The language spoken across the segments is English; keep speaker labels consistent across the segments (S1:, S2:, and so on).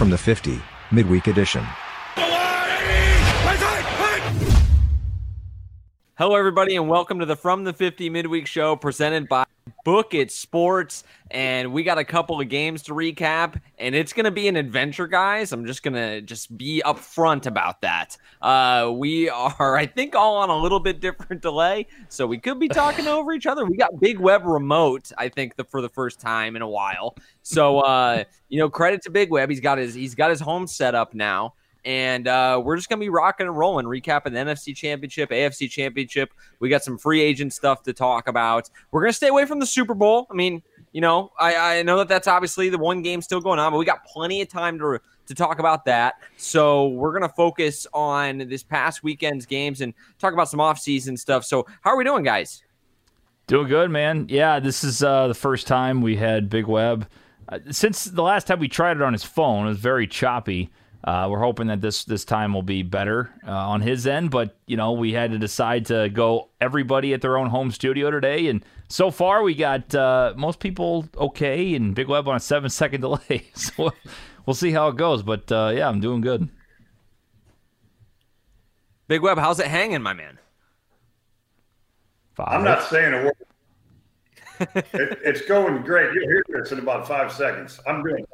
S1: from the 50, midweek edition.
S2: Hello, everybody, and welcome to the From the 50 Midweek Show presented by Book It Sports. And we got a couple of games to recap, and it's going to be an adventure, guys. I'm just going to just be upfront about that. Uh, we are, I think, all on a little bit different delay, so we could be talking over each other. We got Big Web remote, I think, the, for the first time in a while. So, uh, you know, credit to Big Web. He's got his he's got his home set up now and uh, we're just gonna be rocking and rolling, recapping the NFC Championship, AFC Championship. We got some free agent stuff to talk about. We're gonna stay away from the Super Bowl. I mean, you know, I, I know that that's obviously the one game still going on, but we got plenty of time to to talk about that. So we're gonna focus on this past weekend's games and talk about some off-season stuff. So how are we doing, guys?
S3: Doing good, man. Yeah, this is uh, the first time we had Big Web. Uh, since the last time we tried it on his phone, it was very choppy. Uh, we're hoping that this this time will be better uh, on his end, but you know we had to decide to go everybody at their own home studio today, and so far we got uh, most people okay, and Big Web on a seven second delay. so we'll see how it goes, but uh, yeah, I'm doing good.
S2: Big Web, how's it hanging, my man?
S4: Five. I'm not saying a word. it, it's going great. You'll hear this in about five seconds. I'm doing.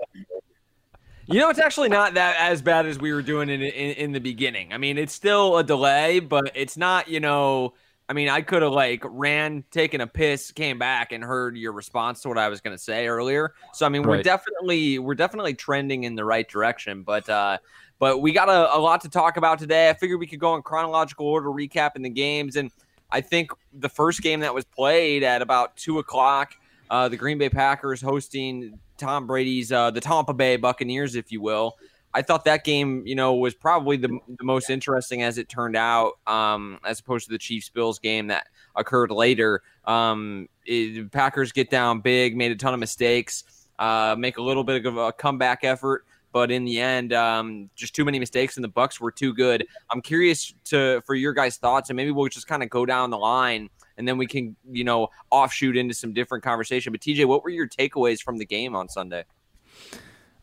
S2: You know, it's actually not that as bad as we were doing in, in, in the beginning. I mean, it's still a delay, but it's not. You know, I mean, I could have like ran, taken a piss, came back, and heard your response to what I was going to say earlier. So, I mean, we're definitely we're definitely trending in the right direction. But uh, but we got a, a lot to talk about today. I figured we could go in chronological order, recapping the games, and I think the first game that was played at about two o'clock. Uh, the Green Bay Packers hosting Tom Brady's uh, the Tampa Bay Buccaneers, if you will. I thought that game, you know, was probably the, the most interesting as it turned out, um, as opposed to the Chiefs Bills game that occurred later. Um, it, Packers get down big, made a ton of mistakes, uh, make a little bit of a comeback effort, but in the end, um, just too many mistakes, and the Bucks were too good. I'm curious to for your guys' thoughts, and maybe we'll just kind of go down the line and then we can, you know, offshoot into some different conversation. But TJ, what were your takeaways from the game on Sunday?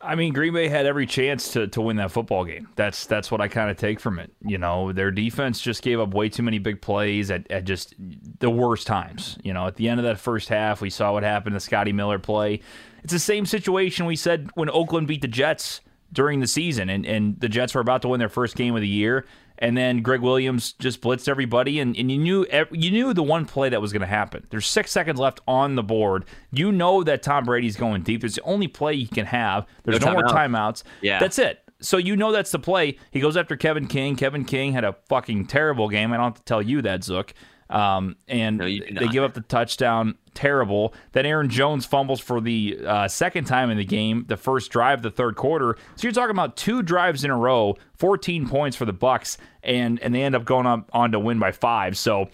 S3: I mean, Green Bay had every chance to, to win that football game. That's that's what I kind of take from it. You know, their defense just gave up way too many big plays at, at just the worst times. You know, at the end of that first half, we saw what happened to Scotty Miller play. It's the same situation we said when Oakland beat the Jets during the season, and, and the Jets were about to win their first game of the year, and then Gregg Williams just blitzed everybody, and, and you knew you knew the one play that was going to happen. There's six seconds left on the board. You know that Tom Brady's going deep. It's the only play he can have. There's no, no more timeouts. Yeah, that's it. So you know that's the play. He goes after Kevin King. Kevin King had a fucking terrible game. I don't have to tell you that, Zook. Um, and no, they give up the touchdown. Terrible. Then Aaron Jones fumbles for the uh, second time in the game, the first drive, the third quarter. So you're talking about two drives in a row, 14 points for the Bucks, and and they end up going up on to win by five. So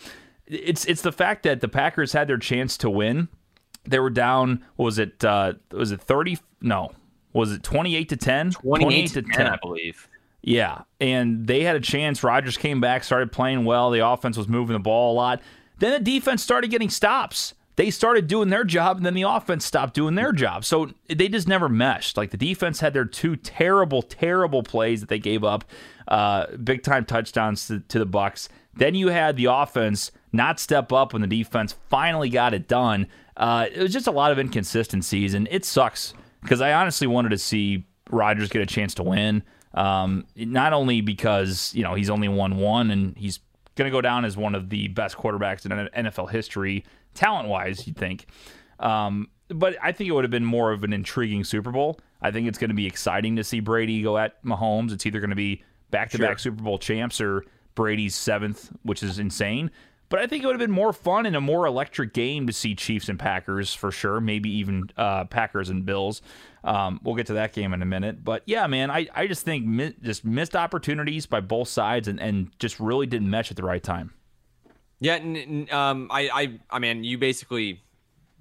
S3: it's it's the fact that the Packers had their chance to win. They were down. Was it? Uh, was it 30? No. Was it 28 to 10?
S2: 28, 28 to 10, 10, I believe.
S3: Yeah, and they had a chance. Rodgers came back, started playing well. The offense was moving the ball a lot. Then the defense started getting stops. They started doing their job, and then the offense stopped doing their job. So they just never meshed. Like the defense had their two terrible, terrible plays that they gave up, uh, big time touchdowns to, to the Bucks. Then you had the offense not step up when the defense finally got it done. Uh, it was just a lot of inconsistencies, and it sucks because I honestly wanted to see Rodgers get a chance to win. Um, not only because you know he's only won one and he's going to go down as one of the best quarterbacks in NFL history, talent wise, you'd think. Um, but I think it would have been more of an intriguing Super Bowl. I think it's going to be exciting to see Brady go at Mahomes. It's either going to be back to back Super Bowl champs or Brady's seventh, which is insane. But I think it would have been more fun and a more electric game to see Chiefs and Packers for sure. Maybe even uh, Packers and Bills. Um, we'll get to that game in a minute. But yeah, man, I, I just think mi- just missed opportunities by both sides and, and just really didn't mesh at the right time.
S2: Yeah, um, I, I, I mean, you basically,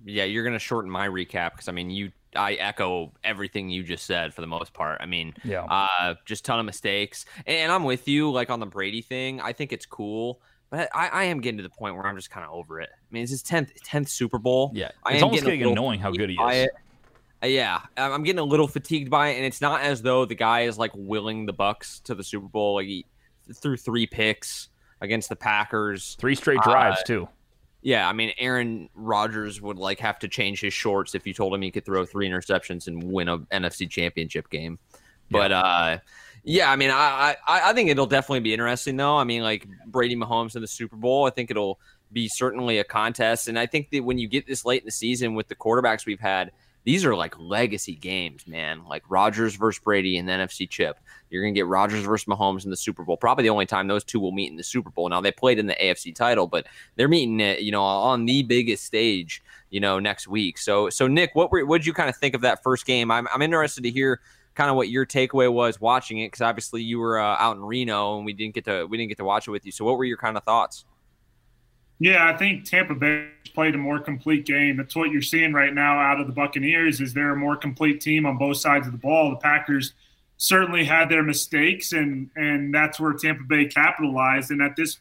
S2: yeah, you're gonna shorten my recap because I mean, you, I echo everything you just said for the most part. I mean, yeah, uh, just ton of mistakes, and I'm with you. Like on the Brady thing, I think it's cool. But I, I am getting to the point where I'm just kind of over it. I mean, it's his tenth tenth Super Bowl.
S3: Yeah, it's I almost getting, getting annoying how good he is.
S2: Uh, yeah, I'm getting a little fatigued by it, and it's not as though the guy is like willing the Bucks to the Super Bowl. Like he threw three picks against the Packers,
S3: three straight drives uh, too.
S2: Yeah, I mean, Aaron Rodgers would like have to change his shorts if you told him he could throw three interceptions and win a NFC Championship game. But yeah. uh, yeah, I mean, I, I I think it'll definitely be interesting though. I mean, like Brady Mahomes in the Super Bowl, I think it'll be certainly a contest, and I think that when you get this late in the season with the quarterbacks we've had these are like legacy games, man. Like Rodgers versus Brady in the NFC Chip. You're gonna get Rodgers versus Mahomes in the Super Bowl. Probably the only time those two will meet in the Super Bowl. Now they played in the AFC title, but they're meeting it, you know, on the biggest stage, you know, next week. So, so Nick, what were, what did you kind of think of that first game? I'm, I'm interested to hear kind of what your takeaway was watching it because obviously you were uh, out in Reno and we didn't get to we didn't get to watch it with you. So, what were your kind of thoughts?
S5: Yeah, I think Tampa Bay played a more complete game. That's what you're seeing right now out of the Buccaneers. Is they're a more complete team on both sides of the ball. The Packers certainly had their mistakes, and and that's where Tampa Bay capitalized. And at this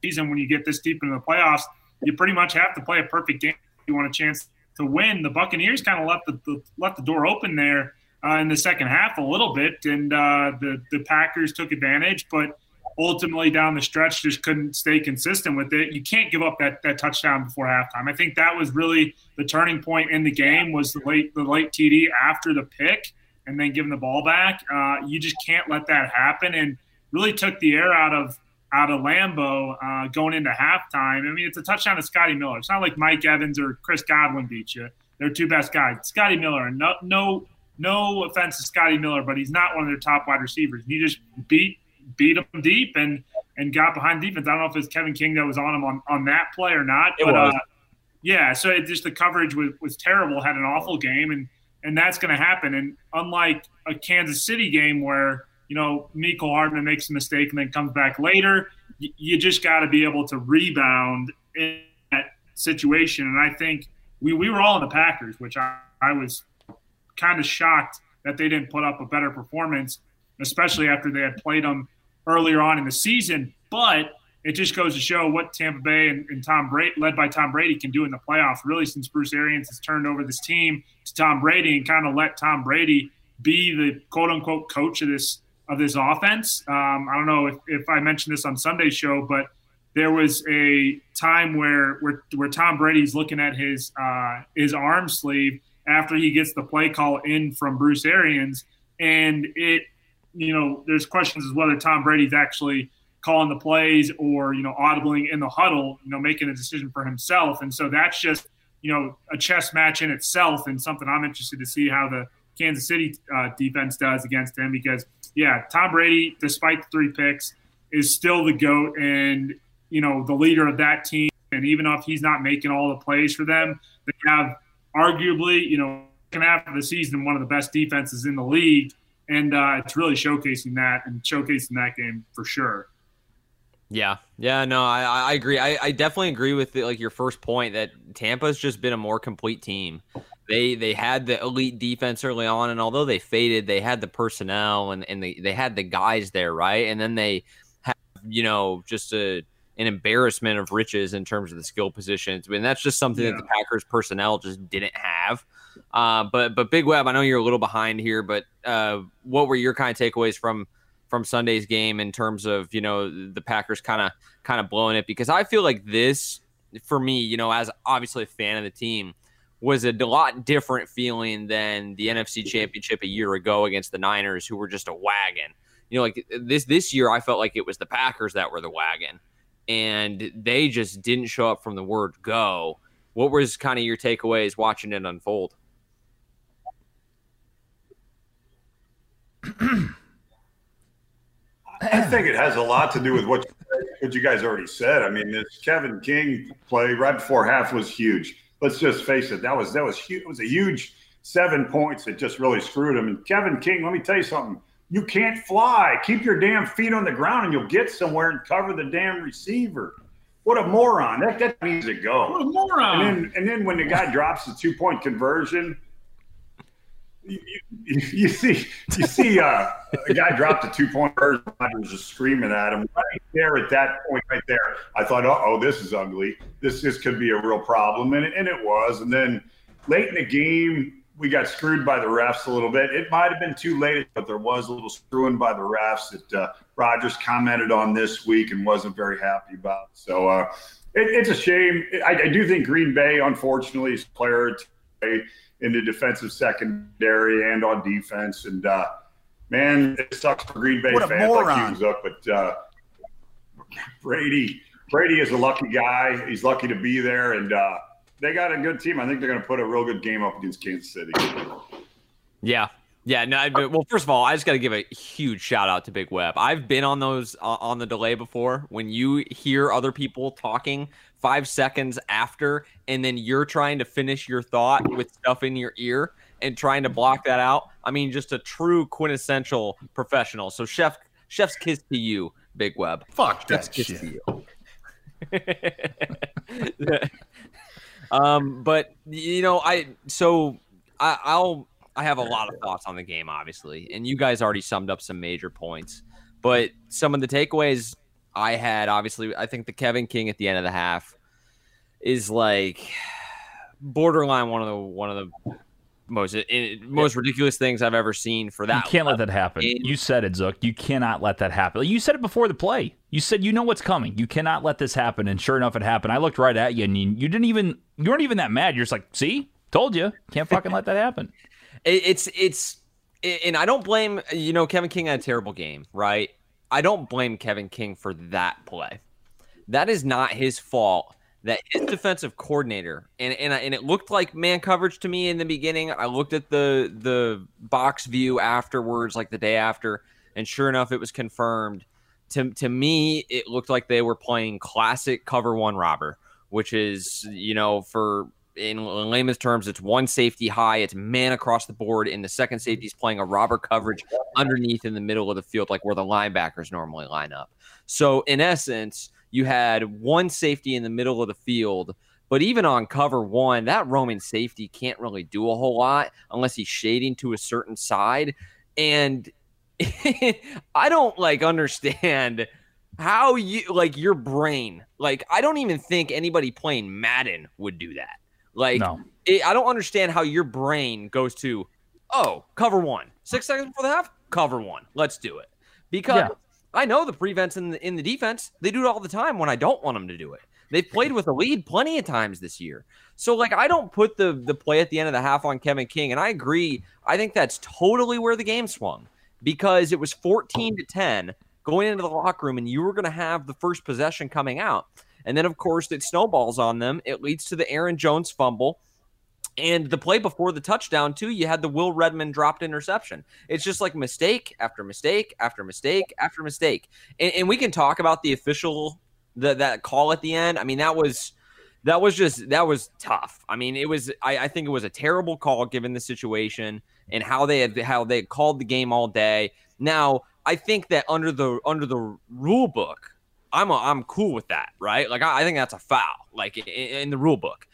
S5: season, when you get this deep into the playoffs, you pretty much have to play a perfect game if you want a chance to win. The Buccaneers kind of left the, the left the door open there uh, in the second half a little bit, and uh, the the Packers took advantage, but ultimately down the stretch just couldn't stay consistent with it. You can't give up that that touchdown before halftime. I think that was really the turning point in the game was the late the late TD after the pick and then giving the ball back. Uh, you just can't let that happen and really took the air out of out of Lambeau uh, going into halftime. I mean, it's a touchdown to Scotty Miller. It's not like Mike Evans or Chris Godwin beat you. They're two best guys. Scotty Miller, no no no offense to Scotty Miller, but he's not one of their top wide receivers. He just beat beat him deep and and got behind defense. I don't know if it's Kevin King that was on him on, on that play or not,
S2: it but uh,
S5: yeah, so it just the coverage was, was terrible. Had an awful game, and and that's going to happen. And unlike a Kansas City game where you know Mecole Hardman makes a mistake and then comes back later, y- you just got to be able to rebound in that situation. And I think we we were all in the Packers, which I, I was kind of shocked that they didn't put up a better performance especially after they had played them earlier on in the season. But it just goes to show what Tampa Bay and, and Tom Brady, led by Tom Brady, can do in the playoffs. Really, since Bruce Arians has turned over this team to Tom Brady and kind of let Tom Brady be the quote unquote coach of this of this offense. Um, I don't know if, if I mentioned this on Sunday's show, but there was a time where where, where Tom Brady's looking at his uh, his arm sleeve after he gets the play call in from Bruce Arians, and it you know, there's questions as whether Tom Brady's actually calling the plays or, you know, audibling in the huddle, you know, making a decision for himself. And so that's just, you know, a chess match in itself and something I'm interested to see how the Kansas City uh, defense does against him because, yeah, Tom Brady, despite the three picks, is still the GOAT and, you know, the leader of that team. And even if he's not making all the plays for them, they have arguably, you know, second half of the season, one of the best defenses in the league and uh, it's really showcasing that and showcasing that game for sure.
S2: Yeah, yeah, no, I, I agree. I, I definitely agree with the, like your first point that Tampa's just been a more complete team. They they had the elite defense early on, and although they faded, they had the personnel and and they, they had the guys there, right? And then they have you know just a an embarrassment of riches in terms of the skill positions. I mean, that's just something yeah. that the Packers personnel just didn't have. Uh, but but Big Web, I know you're a little behind here, but uh, what were your kind of takeaways from from Sunday's game in terms of you know the Packers kind of kind of blowing it? Because I feel like this for me, you know, as obviously a fan of the team, was a lot different feeling than the NFC Championship a year ago against the Niners, who were just a wagon. You know, like this this year, I felt like it was the Packers that were the wagon, and they just didn't show up from the word go. What was kind of your takeaways watching it unfold?
S4: I think it has a lot to do with what what you guys already said. I mean, this Kevin King play right before half was huge. Let's just face it. That was that was huge. It was a huge seven points that just really screwed him. And Kevin King, let me tell you something. You can't fly. Keep your damn feet on the ground, and you'll get somewhere and cover the damn receiver. What a moron! That that means to go.
S5: What a moron!
S4: And then and then when the guy drops the two point conversion you, you, see, you see, uh, a guy dropped a two point conversion. I was just screaming at him right there at that point, right there. I thought, oh, this is ugly. This this could be a real problem, and it, and it was. And then late in the game, we got screwed by the refs a little bit. It might have been too late, but there was a little screwing by the refs that uh, Rodgers commented on this week and wasn't very happy about. So uh, it, it's a shame. I, I, do think Green Bay, unfortunately, is player in the defensive secondary and on defense. And uh, man, it sucks for Green Bay fans like Hughes up, but uh, Brady. Brady is a lucky guy. He's lucky to be there, and uh, they got a good team. I think they're going to put a real good game up against Kansas City.
S2: Yeah, yeah, no. Well, first of all, I just got to give a huge shout out to Big Web. I've been on those uh, on the delay before. When you hear other people talking five seconds after, and then you're trying to finish your thought with stuff in your ear and trying to block that out. I mean, just a true quintessential professional. So, chef, chef's kiss to you, Big Web.
S6: Fuck that shit.
S2: um, but you know, I so I, I'll I have a lot of thoughts on the game, obviously, and you guys already summed up some major points. But some of the takeaways I had, obviously, I think the Kevin King at the end of the half is like borderline one of the one of the most in, most ridiculous things I've ever seen for that.
S3: You can't let that happen. You said it, Zook. You cannot let that happen. You said it before the play. You said you know what's coming. You cannot let this happen. And sure enough, it happened. I looked right at you, and you, you didn't even you weren't even that mad. You're just like, see, told you, can't fucking let that happen.
S2: It's it's and I don't blame you know Kevin King had a terrible game, right? I don't blame Kevin King for that play. That is not his fault that his defensive coordinator and and, and it looked like man coverage to me in the beginning. I looked at the the box view afterwards, like the day after, and sure enough, it was confirmed. To to me, it looked like they were playing classic cover one robber, which is you know for in layman's terms, it's one safety high, it's man across the board, and the second safety is playing a robber coverage underneath in the middle of the field, like where the linebackers normally line up. So in essence you had one safety in the middle of the field. But even on cover one, that robber safety can't really do a whole lot unless he's shading to a certain side. And I don't like understand how you like your brain. Like, I don't even think anybody playing Madden would do that. Like, no. it, I don't understand how your brain goes to, oh, cover one, six seconds before the half, cover one. Let's do it. Because yeah. I know the prevents in the in the defense. They do it all the time when I don't want them to do it. They've played with a lead plenty of times this year. So like I don't put the the play at the end of the half on Kevin King, and I agree. I think that's totally where the game swung because it was 14 to 10 going into the locker room, and you were going to have the first possession coming out, and then of course it snowballs on them. It leads to the Aaron Jones fumble. And the play before the touchdown, too, you had the Will Redmond dropped interception. It's just like mistake after mistake after mistake after mistake. And, and we can talk about the official the, that call at the end. I mean, that was that was just that was tough. I mean, it was I, I think it was a terrible call given the situation and how they had how they had called the game all day. Now, I think that under the under the rule book, I'm a, I'm cool with that, right? Like I, I think that's a foul, like in, in the rule book.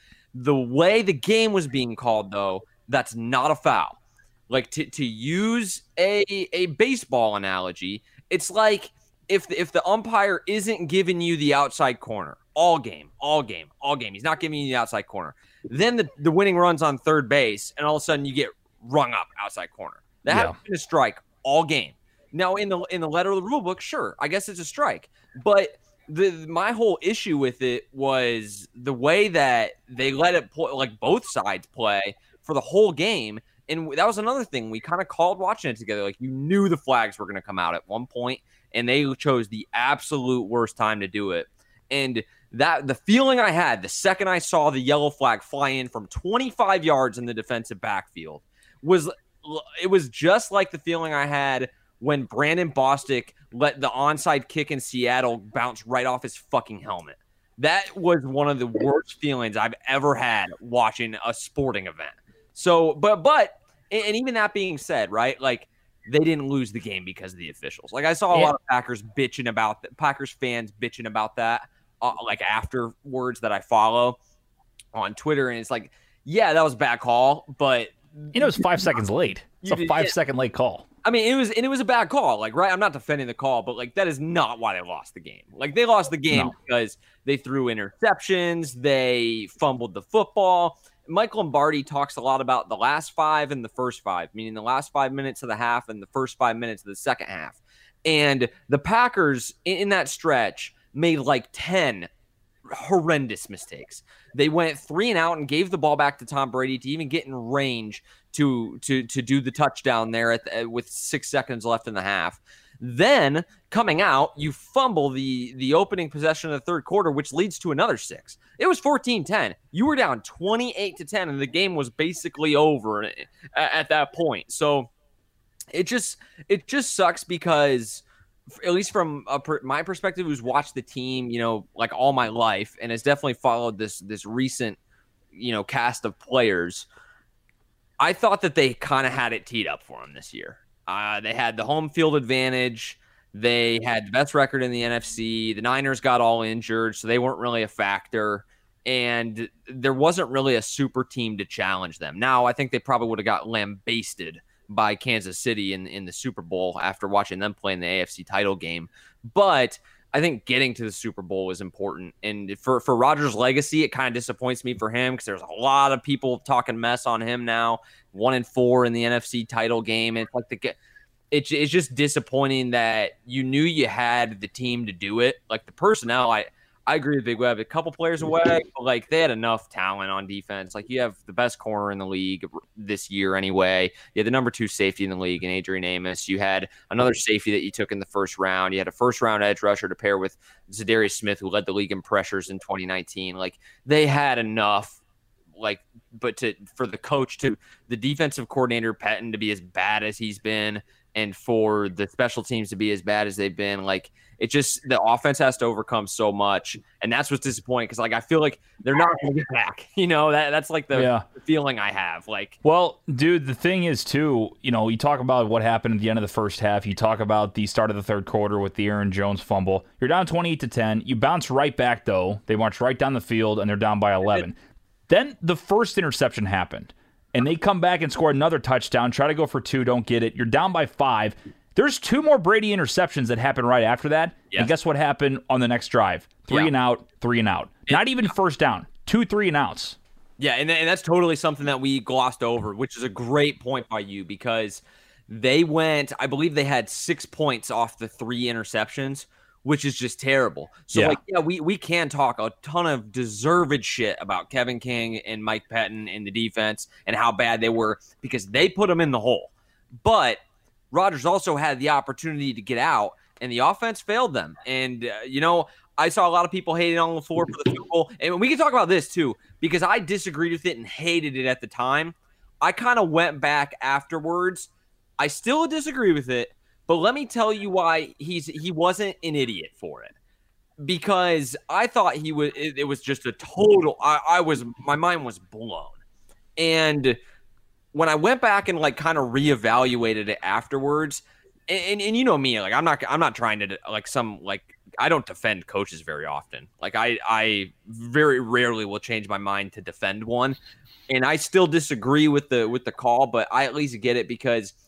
S2: The way the game was being called, though, that's not a foul. Like to, to use a a baseball analogy, it's like if the, if the umpire isn't giving you the outside corner all game, all game, all game, he's not giving you the outside corner. Then the, the winning runs on third base, and all of a sudden you get rung up outside corner. That yeah. has been a strike all game. Now in the in the letter of the rule book, sure, I guess it's a strike, but the my whole issue with it was the way that they let it play, like both sides play for the whole game. And that was another thing we kind of called watching it together. Like you knew the flags were going to come out at one point, and they chose the absolute worst time to do it. And that the feeling I had the second I saw the yellow flag fly in from 25 yards in the defensive backfield was it was just like the feeling I had when Brandon Bostick let the onside kick in Seattle bounce right off his fucking helmet. That was one of the worst feelings I've ever had watching a sporting event. So, but, but, and even that being said, right? Like, they didn't lose the game because of the officials. Like, I saw a yeah. lot of Packers bitching about that, Packers fans bitching about that, uh, like afterwards that I follow on Twitter. And it's like, yeah, that was a bad call, but.
S3: You know, it was five seconds late. It's a five second late call.
S2: I mean, it was and it was a bad call. Like, right? I'm not defending the call, but like that is not why they lost the game. Like they lost the game no. because they threw interceptions, they fumbled the football. Mike Lombardi talks a lot about the last five and the first five, meaning the last five minutes of the half and the first five minutes of the second half. And the Packers in that stretch made like 10 horrendous mistakes. They went three and out and gave the ball back to Tom Brady to even get in range to to to do the touchdown there the, uh, with six seconds left in the half. Then coming out, you fumble the the opening possession of the third quarter, which leads to another six. It was 14-10. You were down 28 to 10, and the game was basically over eh, at, at that point. So it just it just sucks because at least from per, my perspective, who's watched the team, you know, like all my life, and has definitely followed this this recent, you know, cast of players. I thought that they kind of had it teed up for them this year. Uh, they had the home field advantage. They had the best record in the NFC. The Niners got all injured, so they weren't really a factor. And there wasn't really a super team to challenge them. Now, I think they probably would have got lambasted by Kansas City in, in the Super Bowl after watching them play in the AFC title game. But I think getting to the Super Bowl is important. And for, for Rodgers' legacy, it kind of disappoints me for him because there's a lot of people talking mess on him now. One and four in the NFC title game. And it's like the it's, it's just disappointing that you knew you had the team to do it. Like the personnel, I I agree with Big Web. A couple players away, but like they had enough talent on defense. Like you have the best corner in the league this year anyway. You had the number two safety in the league in Adrian Amos. You had another safety that you took in the first round. You had a first round edge rusher to pair with Za'Darius Smith, who led the league in pressures in 2019. Like they had enough. Like, but to for the coach to the defensive coordinator Pettine to be as bad as he's been, and for the special teams to be as bad as they've been, like it just the offense has to overcome so much, and that's what's disappointing because like I feel like they're not going to get back. You know that that's like the, yeah. feeling I have. Like,
S3: well, dude, the thing is too. You know, you talk about what happened at the end of the first half. You talk about the start of the third quarter with the Aaron Jones fumble. You're down twenty eight to ten. You bounce right back though. They march right down the field and they're down by eleven. then the first interception happened and they come back and score another touchdown, try to go for two, don't get it. You're down by five. There's two more Brady interceptions that happened right after that. Yes. And guess what happened on the next drive? Three yeah. and out, three and out. Not even first down, two, three and outs.
S2: Yeah, and, and that's totally something that we glossed over, which is a great point by you because they went, I believe they had six points off the three interceptions which is just terrible. So yeah. like yeah, we we can talk a ton of deserved shit about Kevin King and Mike Pettine in the defense and how bad they were because they put them in the hole. But Rodgers also had the opportunity to get out and the offense failed them. And uh, you know, I saw a lot of people hating on LaFleur for the field goal. And we can talk about this too because I disagreed with it and hated it at the time. I kind of went back afterwards. I still disagree with it, but let me tell you why he's he wasn't an idiot for it. Because I thought he was it, it was just a total I, I was my mind was blown. And when I went back and like kind of reevaluated it afterwards, and, and, and, you know me, like I'm not I'm not trying to like some like I don't defend coaches very often. Like I I very rarely will change my mind to defend one. And I still disagree with the with the call, but I at least get it because –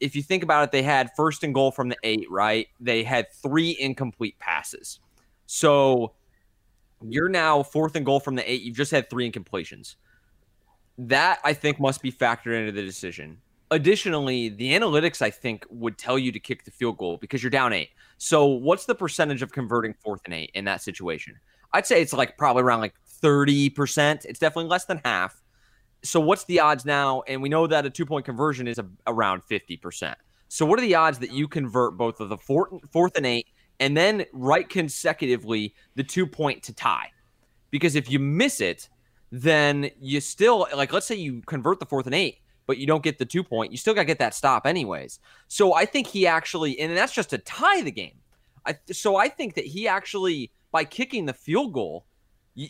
S2: if you think about it, they had first and goal from the eight, right? They had three incomplete passes. So you're now fourth and goal from the eight. You've just had three incompletions. That I think must be factored into the decision. Additionally, the analytics I think would tell you to kick the field goal because you're down eight. So what's the percentage of converting fourth and eight in that situation? I'd say it's like probably around like 30%. It's definitely less than half so what's the odds now? And we know that a two point conversion is a, around 50%. So what are the odds that you convert both of the fourth, fourth and eight and then right consecutively the two point to tie? Because if you miss it, then you still like let's say you convert the fourth and eight, but you don't get the two point, you still got to get that stop anyways. So I think he actually, and that's just to tie the game. I, so I think that he actually by kicking the field goal,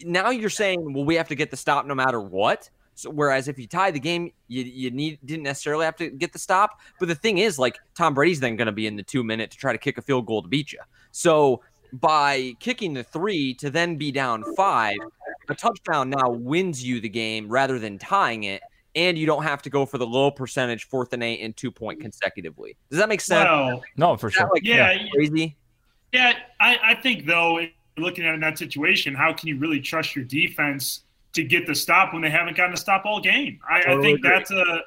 S2: now you're saying, well, we have to get the stop no matter what. So, whereas if you tie the game, you, you need didn't necessarily have to get the stop. But the thing is, like Tom Brady's then going to be in the two minute to try to kick a field goal to beat you. So by kicking the three to then be down five, a touchdown now wins you the game rather than tying it. And you don't have to go for the low percentage fourth and eight and two point mm. consecutively. Does that make sense?
S3: Well, no, for sure.
S5: Like, yeah,
S2: crazy.
S5: Yeah, I, I think though, looking at in that situation, how can you really trust your defense to get the stop when they haven't gotten a stop all game. I, totally I think agree. that's a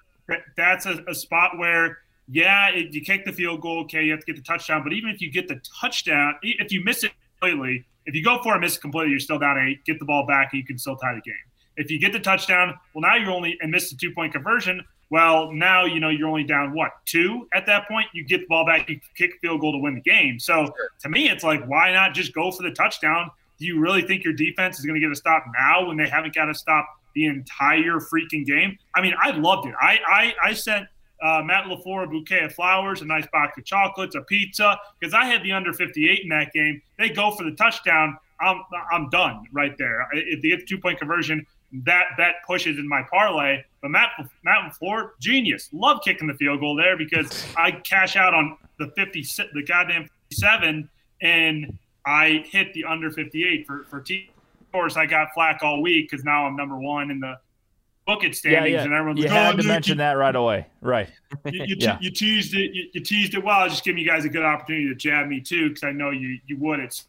S5: that's a, a spot where yeah, it, you kick the field goal, okay, you have to get the touchdown. But even if you get the touchdown, if you miss it completely, if you go for a miss completely, you're still down eight. Get the ball back, and you can still tie the game. If you get the touchdown, well, now you're only and miss the two point conversion. Well, now you know you're only down what two at that point. You get the ball back, you kick field goal to win the game. So sure. to me, it's like why not just go for the touchdown? Do you really think your defense is going to get a stop now when they haven't got a stop the entire freaking game? I mean, I loved it. I I, I sent uh, Matt LaFleur a bouquet of flowers, a nice box of chocolates, a pizza, because I had the under 58 in that game. They go for the touchdown. I'm, I'm done right there. If they get the two point conversion, that bet pushes in my parlay. But Matt Matt LaFleur, genius. Love kicking the field goal there because I cash out on the 50, the goddamn 57, and I hit the under 58 for, for T. Of course, I got flack all week because now I'm number one in the book it standings,
S3: yeah, yeah.
S5: and everyone's
S3: you
S5: like,
S3: had
S5: oh,
S3: to mention that right away, right?
S5: You, you, yeah. you teased it. You, you, teased it well. Just giving you guys a good opportunity to jab me too, because I know you you would. It's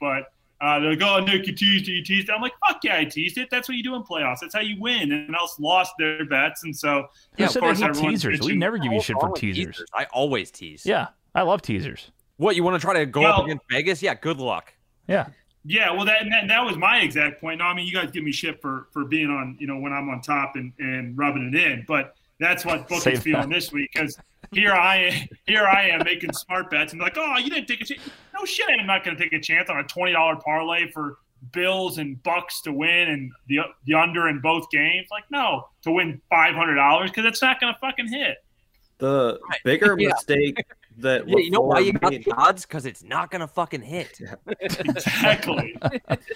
S5: but uh, they're like, oh, Nick, you teased it. You teased it. I'm like, fuck yeah, I teased it. That's what you do in playoffs. That's how you win. And else lost their bets, and so
S3: yeah, of course, teasers. We never give you shit for teasers.
S2: teasers. I always tease.
S3: Yeah, I love teasers.
S2: What you want to try to go well, up against Vegas? Yeah, good luck.
S3: Yeah.
S5: Yeah, well, that, that, that was my exact point. No, I mean, you guys give me shit for for being on, you know, when I'm on top and, and rubbing it in, but that's what Book is feeling this week because here I am, here I am making smart bets and like, oh, you didn't take a chance. No shit, I'm not going to take a chance on a twenty dollar parlay for Bills and Bucks to win and the the under in both games. Like, no, to win five hundred dollars because it's not going to fucking hit.
S6: The bigger yeah. mistake that
S2: yeah, you know why you got the odds because it's not gonna fucking hit.
S5: exactly.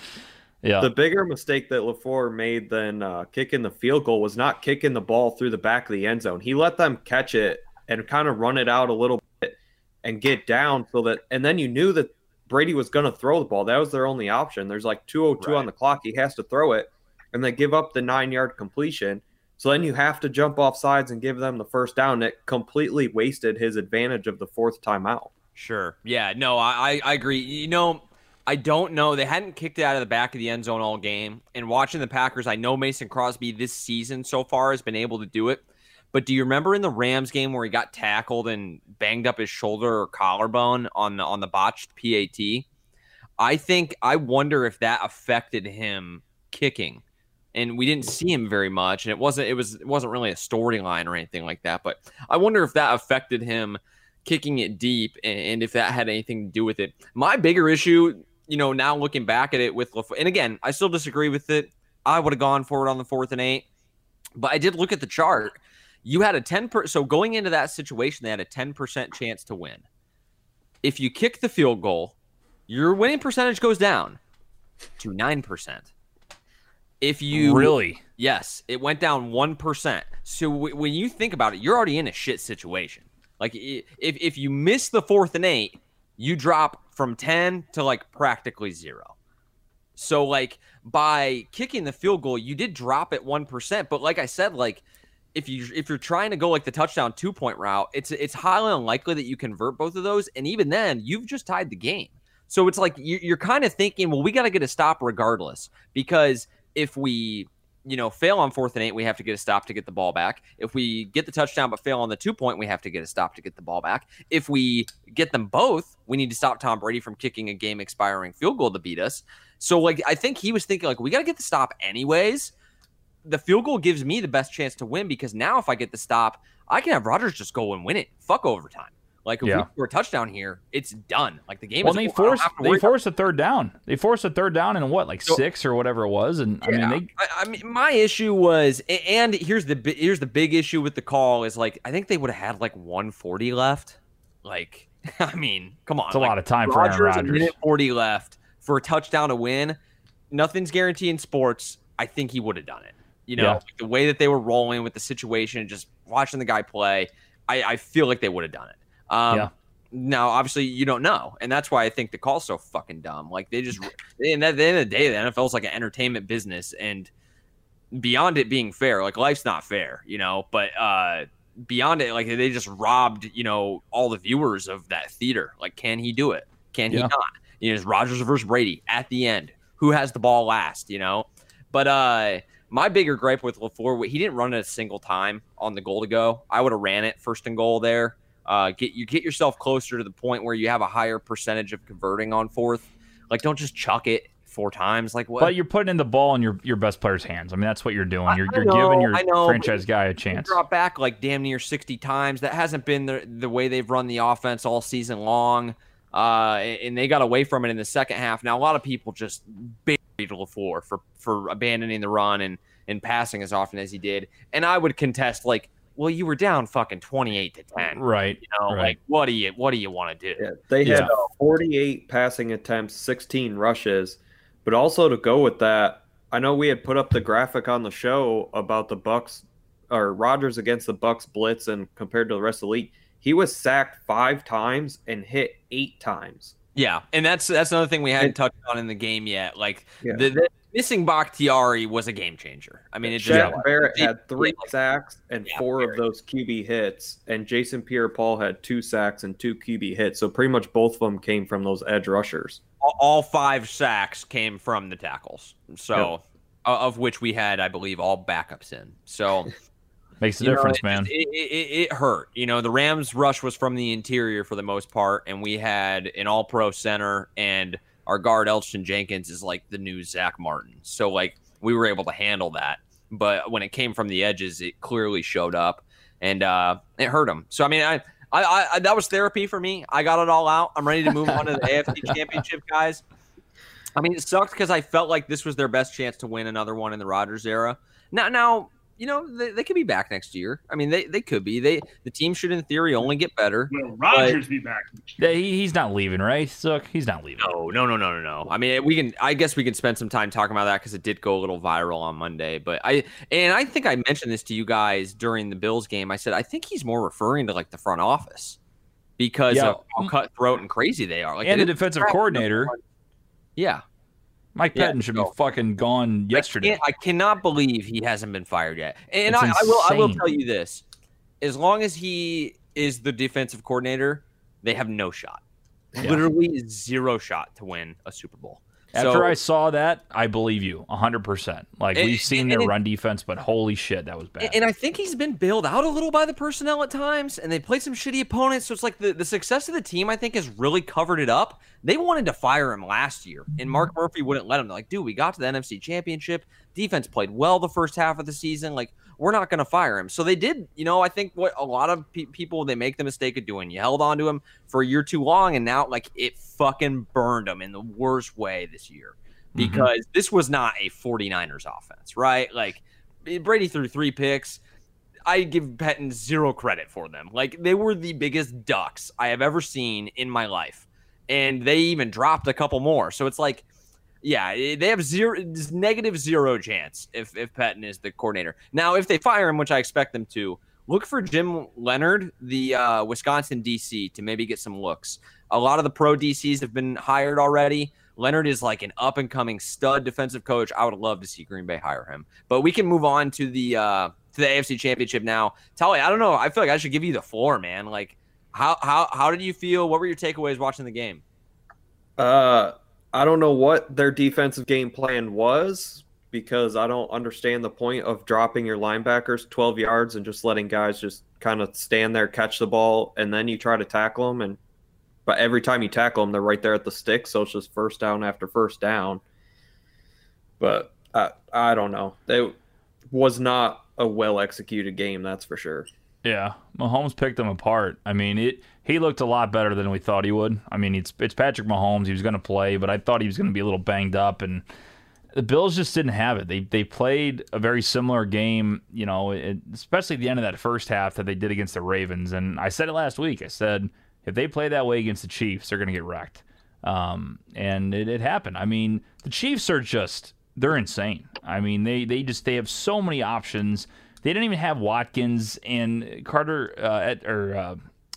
S3: yeah.
S6: The bigger mistake that LaFleur made than uh, kicking the field goal was not kicking the ball through the back of the end zone. He let them catch it and kind of run it out a little bit and get down so that, and then you knew that Brady was going to throw the ball. That was their only option. There's like 202 right. on the clock. He has to throw it, and they give up the nine yard completion. So then you have to jump off sides and give them the first down. It completely wasted his advantage of the fourth timeout.
S2: Sure. Yeah. No, I, I agree. You know, I don't know. They hadn't kicked it out of the back of the end zone all game. And watching the Packers, I know Mason Crosby this season so far has been able to do it. But do you remember in the Rams game where he got tackled and banged up his shoulder or collarbone on the on the botched PAT? I think I wonder if that affected him kicking and we didn't see him very much and it wasn't it was it wasn't really a storyline or anything like that but i wonder if that affected him kicking it deep and, if that had anything to do with it. My bigger issue you know now looking back at it with LaFleur, and again i still disagree with it. I would have gone for it on the fourth and eight but i did look at the chart. You had a 10 per so going into that situation they had a 10% chance to win. If you kick the field goal your winning percentage goes down to 9% if you
S3: really,
S2: yes, it went down one percent. So w- when you think about it, you're already in a shit situation. Like if if you miss the fourth and eight, you drop from ten to like practically zero. So like by kicking the field goal, you did drop at one percent. But like I said, like if you if you're trying to go like the touchdown two point route, it's it's highly unlikely that you convert both of those. And even then, you've just tied the game. So it's like you're kind of thinking, well, we got to get a stop regardless because if we you know fail on fourth and eight, we have to get a stop to get the ball back. If we get the touchdown but fail on the two point, we have to get a stop to get the ball back. If we get them both, we need to stop Tom Brady from kicking a game expiring field goal to beat us. So like I think he was thinking like we got to get the stop anyways. The field goal gives me the best chance to win because now if I get the stop, I can have Rodgers just go and win it. Fuck overtime. Like if yeah. we score a touchdown here, it's done. Like the game.
S3: Well, they forced they forced a third down. They forced a third down in what, like so, six or whatever it was. And yeah, I mean, they.
S2: I, I, mean, my issue was, and here's the here's the big issue with the call is like I think they would have had like 140 left. Like, I mean, come on,
S3: it's a
S2: like,
S3: lot of time Rodgers, for Aaron Rodgers.
S2: minute 40 left for a touchdown to win. Nothing's guaranteed in sports. I think he would have done it. You know, yeah. like the way that they were rolling with the situation, just watching the guy play, I, I feel like they would have done it. Um, yeah. Now, obviously, you don't know, and that's why I think the call's so fucking dumb. Like they just, and at the end of the day, the NFL is like an entertainment business, and beyond it being fair, like life's not fair, you know. But uh beyond it, like they just robbed, you know, all the viewers of that theater. Like, can he do it? Can he not? You know, it's Rodgers versus Brady at the end. Who has the ball last? You know, But uh, my bigger gripe with LaFleur, he didn't run it a single time on the goal to go. I would have ran it first and goal there. Uh, get you get yourself closer to the point where you have a higher percentage of converting on fourth. Like, don't just chuck it four times. Like what?
S3: But you're putting in the ball in your, your best player's hands. I mean, that's what you're doing. You're, you're
S2: know,
S3: giving your
S2: know,
S3: franchise guy a chance.
S2: drop back like damn near 60 times. That hasn't been the, the way they've run the offense all season long. Uh, and they got away from it in the second half. Now, a lot of people just buried LaFleur for, for abandoning the run and, and passing as often as he did. And I would contest, like, well, you were down fucking 28 to 10.
S3: Right.
S2: You know,
S3: right.
S2: like, what do you, what do you want to do?
S6: Yeah, they had
S3: Yeah.
S6: Uh, 48 passing attempts, 16 rushes, but also to go with that, I know we had put up the graphic on the show about the Bucks or Rodgers against the Bucks blitz and compared to the rest of the league. He was sacked five times and hit eight times.
S2: Yeah, and that's that's another thing we hadn't
S6: And-
S2: touched on in the game yet. Like
S6: Yeah.
S2: the, the missing Bakhtiari was a game changer. I mean, it just
S6: Barrett had three sacks and
S2: Yeah,
S6: four of those QB hits, and Jason Pierre-Paul had two sacks and two QB hits. So pretty much both of them came from those edge rushers.
S2: all- all five sacks came from the tackles. So, of which we had, I believe, all backups in. So
S3: Makes a
S2: you know,
S3: difference,
S2: it
S3: man.
S2: It, it, it hurt. You know, the Rams' rush was from the interior for the most part, and we had an All-Pro center, and our guard Elgton Jenkins is like the new Zack Martin. So, like, we were able to handle that. But when it came from the edges, it clearly showed up, and uh, it hurt him. So, I mean, I, I, I, that was therapy for me. I got it all out. I'm ready to move on to the AFC Championship, guys. I mean, it sucked because I felt like this was their best chance to win another one in the Rodgers era. Now, now, you know, they, they could be back next year. I mean, they, they could be. They the team should, in theory, only get better.
S5: Will Rodgers be back?
S3: Yeah, he, he's not leaving, right? Look, he's not leaving.
S2: No, no, no, no, no, no. I mean, we can. I guess we can spend some time talking about that because it did go a little viral on Monday. But I and I think I mentioned this to you guys during the Bills game. I said I think he's more referring to like the front office because
S3: Yeah.
S2: of how cutthroat and crazy they are. Like
S3: and the defensive coordinator.
S2: Yeah,
S3: Mike
S2: Yeah,
S3: should
S2: so-
S3: be fucking gone yesterday.
S2: I, I cannot believe he hasn't been fired yet. And I, I will I will tell you this: as long as he is the defensive coordinator, they have no shot.
S3: Yeah.
S2: Literally zero shot to win a Super Bowl.
S3: After
S2: So-
S3: I saw that, I believe you 100%. Like,
S2: And-
S3: we've seen
S2: and
S3: their run defense, but holy shit, that was bad.
S2: And, and I think he's been bailed out a little by the personnel at times, and they played some shitty opponents. So it's like the, the success of the team, I think, has really covered it up. They wanted to fire him last year, and Mark mm-hmm. Murphy wouldn't let him. They're like, dude, we got to the NFC Championship. Defense played well the first half of the season. Like, we're not going to fire him. So they did, you know, I think what a lot of pe- people, they make the mistake of doing. You held on to him for a year too long, and now, like, it fucking burned him in the worst way this year mm-hmm. because this was not a 49ers offense, right? Like Brady threw three picks. I give Pettine zero credit for them. Like they were the biggest ducks I have ever seen in my life. And they even dropped a couple more. So it's like, yeah, eh, they have zero negative zero chance if if Pettine is the coordinator. Now, if they fire him, which I expect them to, look for Jim Leonhard, the uh, Wisconsin DC, to maybe get some looks. A lot of the pro DCs have been hired already. Leonhard is like an up and coming stud defensive coach. I would love to see Green Bay hire him. But we can move on to the uh, to the AFC Championship now. Tally, I don't know. I feel like I should give you the floor, man. Like, how how how did you feel? What were your takeaways watching the game?
S6: Uh, I don't know what their defensive game plan was because I don't understand the point of dropping your linebackers 12 yards and just letting guys just kind of stand there, catch the ball, and then you try to tackle them. And but every time you tackle them, they're right there at the stick, so it's just first down after first down. But I I don't know. It was not a well executed game, that's for sure.
S3: Yeah, Mahomes picked them apart. I mean, it. He looked a lot better than we thought he would. I mean, it's it's Patrick Mahomes. He was going to play, but I thought he was going to be a little banged up, and the Bills just didn't have it. They they played a very similar game, you know, especially at the end of that first half that they did against the Ravens. And I said it last week. I said if they play that way against the Chiefs, they're going to get wrecked. Um, and it, it happened. I mean, the Chiefs are just they're insane. I mean, they they just they have so many options. They didn't even have Watkins and Carter uh, at, or uh,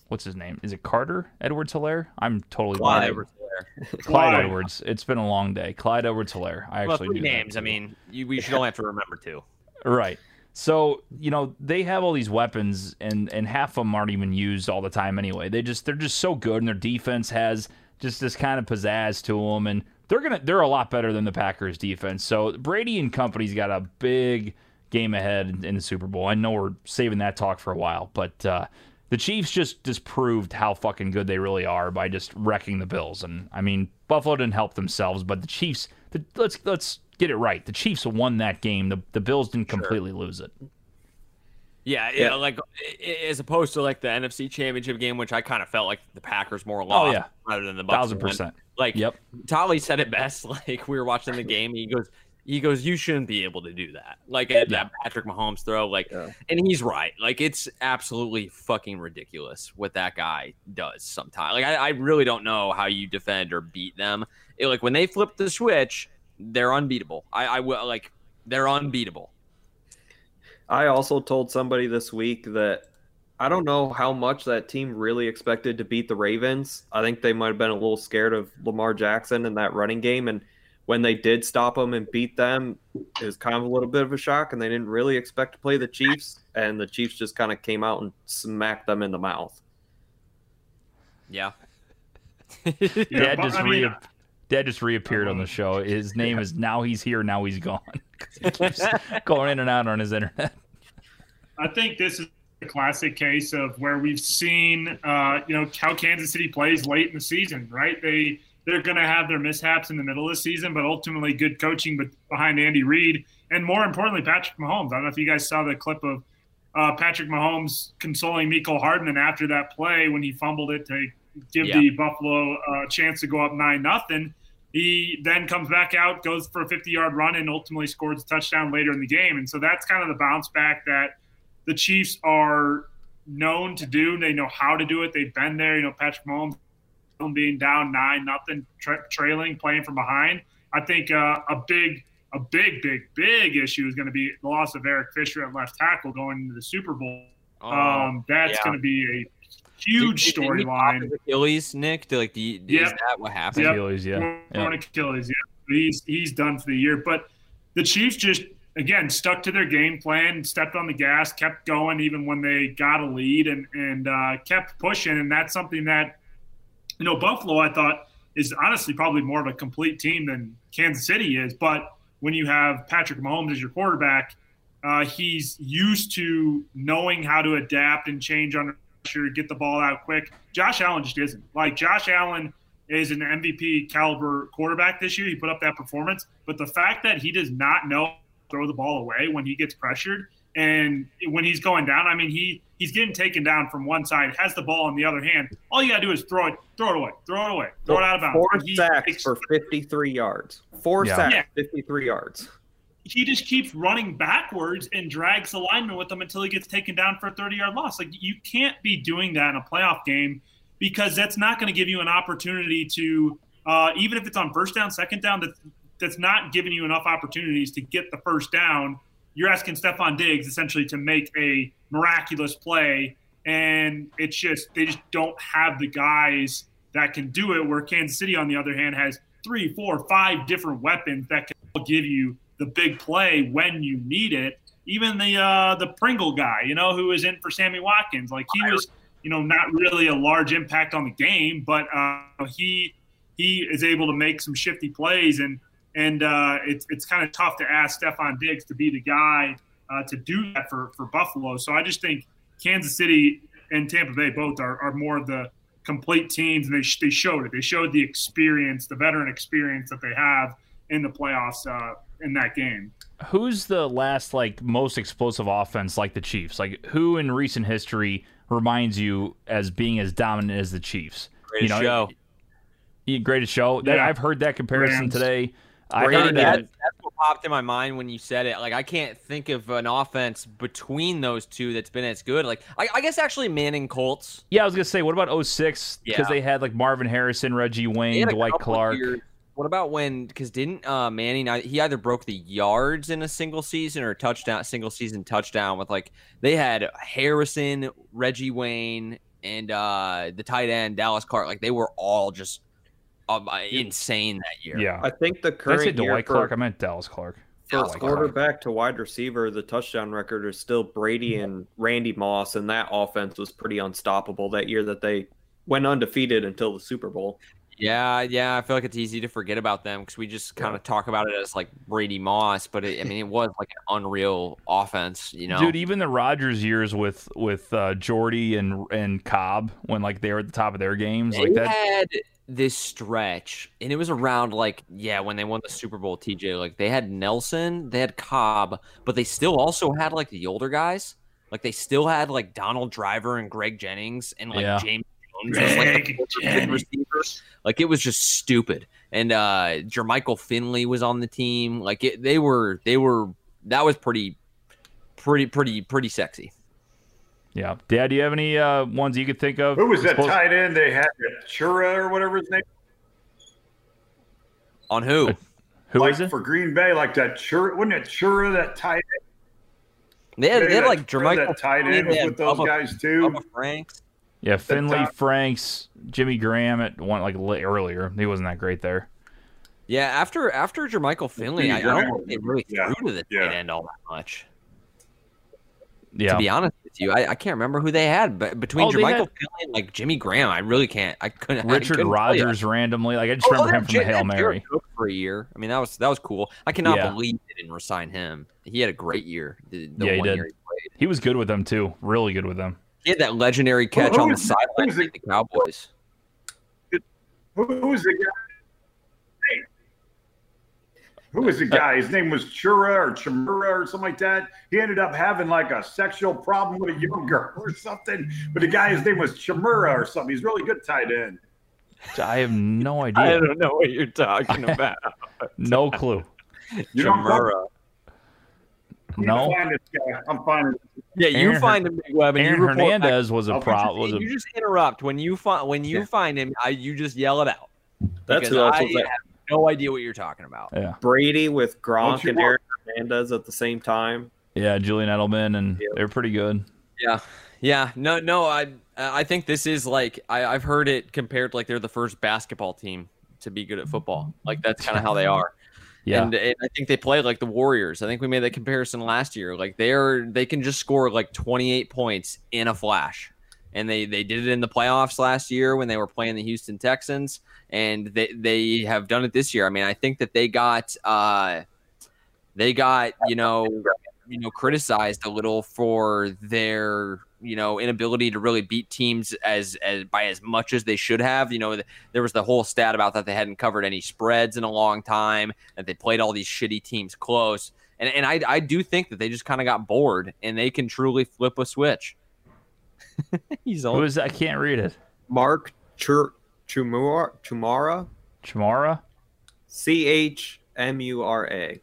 S3: what's his name? Is it Carter Edwards Helaire? I'm totally
S2: Clyde
S3: blind.
S2: Edwards-Helaire.
S3: Clyde
S5: Clyde.
S3: Edwards. It's been a long day. Clyde Edwards Helaire. I
S2: Well,
S3: actually
S2: three
S3: knew that
S2: names. I mean, you, we should only have to remember two.
S3: Right. So you know they have all these weapons, and and half of them aren't even used all the time anyway. They just they're just so good, and their defense has just this kind of pizzazz to them. And they're gonna they're a lot better than the Packers defense. So Brady and company's got a big game ahead in the Super Bowl. I know we're saving that talk for a while, but uh, the Chiefs just disproved how fucking good they really are by just wrecking the Bills. And I mean, Buffalo didn't help themselves, but the Chiefs. The, let's let's get it right. The Chiefs won that game. The the Bills didn't completely lose it.
S2: Yeah, yeah, like as opposed to like the NFC Championship game, which I kind of felt like the Packers more lost
S3: Oh
S2: lost
S3: yeah,
S2: rather than the Bucks.
S3: thousand
S2: won.
S3: percent.
S2: Like,
S3: Yep.
S2: Tolly said it best. Like we were watching the game, he goes, he goes, you shouldn't be able to do that. Like
S3: Yeah.
S2: that Patrick Mahomes throw, like,
S6: Yeah.
S2: and he's right. Like it's absolutely fucking ridiculous what that guy does sometimes. Like I, I really don't know how you defend or beat them. It- like when they flip the switch, they're unbeatable. I, I will like they're unbeatable.
S6: I also told somebody this week that I don't know how much that team really expected to beat the Ravens. I think they might have been a little scared of Lamar Jackson in that running game. And when they did stop them and beat them, it was kind of a little bit of a shock. And they didn't really expect to play the Chiefs. And the Chiefs just kind of came out and smacked them in the mouth.
S2: Yeah.
S3: Dad just
S5: I mean,
S3: re- Dad just reappeared on the show. His name is now he's here, now he's gone. he keeps going in and out on his internet.
S5: I think this is a classic case of where we've seen, uh, you know, how Kansas City plays late in the season, right? They they're going to have their mishaps in the middle of the season, but ultimately good coaching behind Andy Reid, and more importantly, Patrick Mahomes. I don't know if you guys saw the clip of uh, Patrick Mahomes consoling Mecole Hardman after that play when he fumbled it to give
S2: Yeah.
S5: the Buffalo uh, chance to go up nine nothing. He then comes back out, goes for a 50 yard run, and ultimately scores a touchdown later in the game. And so that's kind of the bounce back that the Chiefs are known to do. They know how to do it. They've been there. You know, Patrick Mahomes being down nine nothing, tra- trailing, playing from behind. I think uh, a big, a big, big, big issue is going to be the loss of Eric Fisher at left tackle going into the Super Bowl. Um, that's
S2: yeah.
S5: going to be a huge
S2: Did- did he pop
S5: storyline.
S2: his Achilles, Nick. Do, like, do you, is that what happened?
S5: Yep.
S3: Achilles, yeah.
S5: torn Achilles. Yeah, he's he's done for the year. But the Chiefs just again stuck to their game plan, stepped on the gas, kept going even when they got a lead, and and uh, kept pushing. And that's something that you know Buffalo I thought is honestly probably more of a complete team than Kansas City is. But when you have Patrick Mahomes as your quarterback, uh, he's used to knowing how to adapt and change under pressure, get the ball out quick. Josh Allen just isn't. Like Josh Allen is an MVP caliber quarterback this year. He put up that performance, but the fact that he does not know throw the ball away when he gets pressured and when he's going down, I mean he he's getting taken down from one side, has the ball in the other hand. All you gotta do is throw it, throw it away, throw it away, throw it out of bounds.
S6: Four
S5: he
S6: sacks
S5: takes-
S6: for 53 yards. Four
S3: Yeah.
S6: sacks,
S5: Yeah.
S6: 53 yards.
S5: he just keeps running backwards and drags the lineman with him until he gets taken down for a 30 yard loss. Like you can't be doing that in a playoff game because that's not going to give you an opportunity to, uh, even if it's on first down, second down, that, that's not giving you enough opportunities to get the first down. You're asking Stefon Diggs essentially to make a miraculous play, and it's just they just don't have the guys that can do it. Where Kansas City, on the other hand, has three, four, five different weapons that can give you the big play when you need it. Even the uh, the Pringle guy, you know, who was in for Sammy Watkins, like he was, you know, not really a large impact on the game, but uh, he he is able to make some shifty plays, and and uh, it's it's kind of tough to ask Stefon Diggs to be the guy uh, to do that for for Buffalo. So I just think Kansas City and Tampa Bay both are, are more of the complete teams, and they they showed it. They showed the experience, the veteran experience that they have in the playoffs uh, in that game.
S3: Who's the last like most explosive offense like the Chiefs? Like who in recent history reminds you as being as dominant as the Chiefs?
S2: Greatest
S3: you know,
S2: show.
S3: y- greatest show. That,
S5: Yeah.
S3: I've heard that comparison
S5: Rams.
S3: today. I
S6: Brady
S3: heard
S2: that,
S3: that.
S2: that's what popped in my mind when you said it. Like I can't think of an offense between those two that's been as good. Like I, I guess actually Manning Colts.
S3: Yeah, I was gonna say, what about 06? Because
S2: Yeah.
S3: they had like Marvin Harrison, Reggie Wayne, Dwight Clark.
S2: What about when? Because didn't uh, Manning? He either broke the yards in a single season or touchdown, single season touchdown with like they had Harrison, Reggie Wayne, and uh, the tight end Dallas Clark. Like they were all just um, uh, insane that year.
S3: Yeah.
S6: I think the
S3: Did I
S6: current
S3: say
S6: year
S3: Dwight
S6: for-
S3: Clark? I meant Dallas Clark.
S6: For
S2: Dallas Clark.
S6: quarterback to wide receiver, the touchdown record is still Brady and Randy Moss, and that offense was pretty unstoppable that year that they went undefeated until the Super Bowl.
S2: Yeah, yeah, I feel like it's easy to forget about them because we just kind of talk about it as like Brady Moss, but it, I mean, it was like an unreal offense, you know.
S3: Dude, even the Rodgers years with with uh, Jordy and and Cobb when like they were at the top of their games,
S2: they
S3: like that.
S2: had this stretch, and it was around like yeah, when they won the Super Bowl. TJ, like they had Nelson, they had Cobb, but they still also had like the older guys. Like they still had like Donald Driver and Greg Jennings and like
S3: Yeah.
S2: James Jones as like the
S5: Greg
S2: fourth or fifth
S5: Jennings.
S2: receiver. Like it was just stupid. And uh Jermichael Finley was on the team. Like it, they were they were that was pretty pretty pretty pretty sexy.
S3: Yeah, Dad, do you have any uh, ones you could think of?
S4: Who was that
S3: Suppose-
S4: tight end they had? Chura or whatever his name.
S2: On who?
S3: Who
S4: like
S3: is it?
S4: for Green Bay? Like that Chura? Wasn't it Chura that tight end?
S2: They had, they had
S4: that-
S2: like Jermichael
S4: that tight end was with those
S2: Bubba-
S4: guys too.
S2: Bubba Franks.
S3: Yeah, Finley,
S4: top-
S3: Franks, Jimmy Graham at one like earlier. He wasn't that great there.
S2: Yeah, after after Jermichael Finley, I, I don't think they really
S4: Yeah,
S2: threw to the
S4: yeah.
S2: tight end all that much.
S3: Yeah,
S2: To be honest with you, I, I can't remember who they had, but between
S3: Oh, they
S2: Jermichael
S3: had-
S2: Finley and like Jimmy Graham, I really can't. I couldn't. I
S3: Richard
S2: couldn't.
S3: Rogers randomly. Like I just
S2: Oh,
S3: remember
S2: they
S3: him
S2: had
S3: from the
S2: J-
S3: Hail
S2: they had Jared
S3: Mary.
S2: For a year. I mean, that was that was cool. I cannot
S3: Yeah.
S2: believe they didn't resign him. He had a great year. The, the
S3: Yeah, he
S2: one
S3: did.
S2: year he.
S3: He was good with them too. Really good with them.
S2: He had that legendary catch
S4: who
S2: on the sideline
S4: was the-
S2: Cowboys.
S4: Who, who was the guy? Who was the guy? His name was Chura or Chimura or something like that. He ended up having like a sexual problem with a young girl or something. But the guy, his name was Chimura or something. He's really good tight end.
S3: I have no idea.
S2: I don't know what you're talking about.
S3: No clue.
S4: You don't know?
S2: Chamura.
S3: No.
S4: Find this guy. I'm finding.
S2: Yeah, you
S3: Aaron
S2: find him, Big Web, and
S3: Aaron
S2: you report back.
S3: Hernandez was a oh,
S4: I'll
S3: pro.
S2: You
S3: Was
S2: just,
S3: a
S2: you just interrupt when you find when you
S6: Yeah.
S2: find him. I, you just yell it out.
S6: That's
S2: because
S6: who else
S2: I
S6: was there.
S2: have no idea what you're talking about.
S3: yeah,
S6: Brady with Gronk and
S4: want-
S6: Aaron Hernandez at the same time.
S3: yeah. Julian Edelman, and
S6: Yeah.
S3: they're pretty good.
S2: Yeah, yeah. No, no. I I think this is like I, I've heard it compared like they're the first basketball team to be good at football. Like that's kind of how they are.
S3: Yeah,
S2: And, and I think they play like the Warriors. I think we made that comparison last year. Like they're they can just score like 28 points in a flash. And they they did it in the playoffs last year when they were playing the Houston Texans and they they have done it this year. I mean, I think that they got uh they got, you know, you know, criticized a little for their, you know, inability to really beat teams as as by as much as they should have. You know, there was the whole stat about that they hadn't covered any spreads in a long time, that they played all these shitty teams close. And and I I do think that they just kind of got bored and they can truly flip a switch. He's
S3: who
S2: on.
S3: is that? I can't read it.
S6: Mark Chur- Chumura, Chumara,
S3: Chamara.
S6: C H M U R A.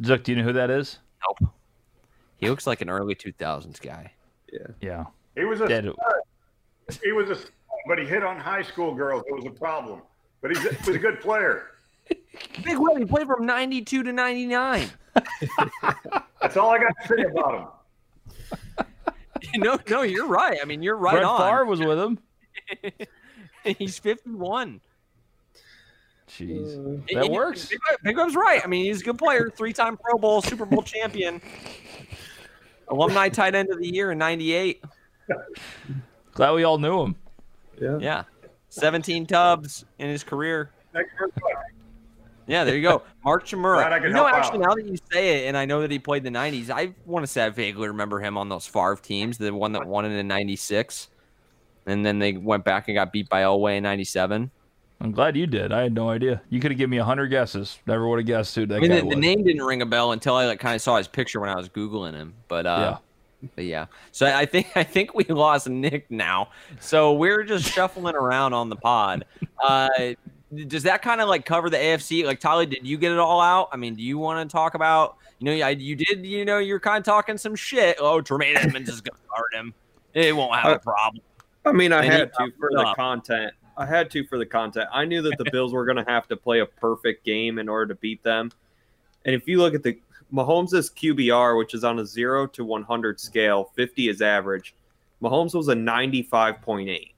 S3: Zuck, do you know who that is?
S2: Nope. He looks like an early 2000s guy.
S3: Yeah.
S4: Yeah, He was a.
S3: Dead.
S4: stud. He was a. stud, But he hit on high school girls. It was a problem. But he's a, he was a good player.
S2: Big Web, he played from 92 to 99.
S4: That's all I got to say about him.
S2: no, no, you're right. I mean, you're right
S3: Brett
S2: on.
S3: Favre was with him.
S2: He's 51.
S3: Jeez,
S2: uh,
S3: that
S2: he-
S3: works.
S2: Big, Web- right. I mean, he's a good player, three-time Pro Bowl, Super Bowl champion, alumni tight end of the year in '98.
S3: Glad we all knew him.
S6: Yeah.
S2: Yeah, 17 tubs in his career.
S4: Thank you very much.
S2: Yeah, there you go, Mark Chmura.
S4: Glad I could
S2: you know,
S4: help
S2: actually,
S4: out.
S2: now that you say it, and I know that he played the '90s, I want to say I vaguely remember him on those Favre teams, the one that won it in '96, and then they went back and got beat by Elway in '97.
S3: I'm glad you did. I had no idea. You could have given me hundred guesses. Never would have guessed who that
S2: I mean,
S3: guy
S2: the,
S3: was.
S2: the name didn't ring a bell until I like kind of saw his picture when I was googling him. But uh, but yeah. So I think I think we lost Nick now. So we're just shuffling around on the pod. Uh, does that kind of like cover the AFC? Like Tyler, did you get it all out? I mean, do you want to talk about? You know, I, you did. You know, you're kind of talking some shit. Oh, Tremaine Edmunds is going to start him. It won't have a problem.
S6: I mean, I
S2: And
S6: had to for the
S2: up.
S6: content. I had to for the content. I knew that the Bills were going to have to play a perfect game in order to beat them. And if you look at the Mahomes' QBR, which is on a 0 to 100 scale, 50 is average. Mahomes was a 95.8,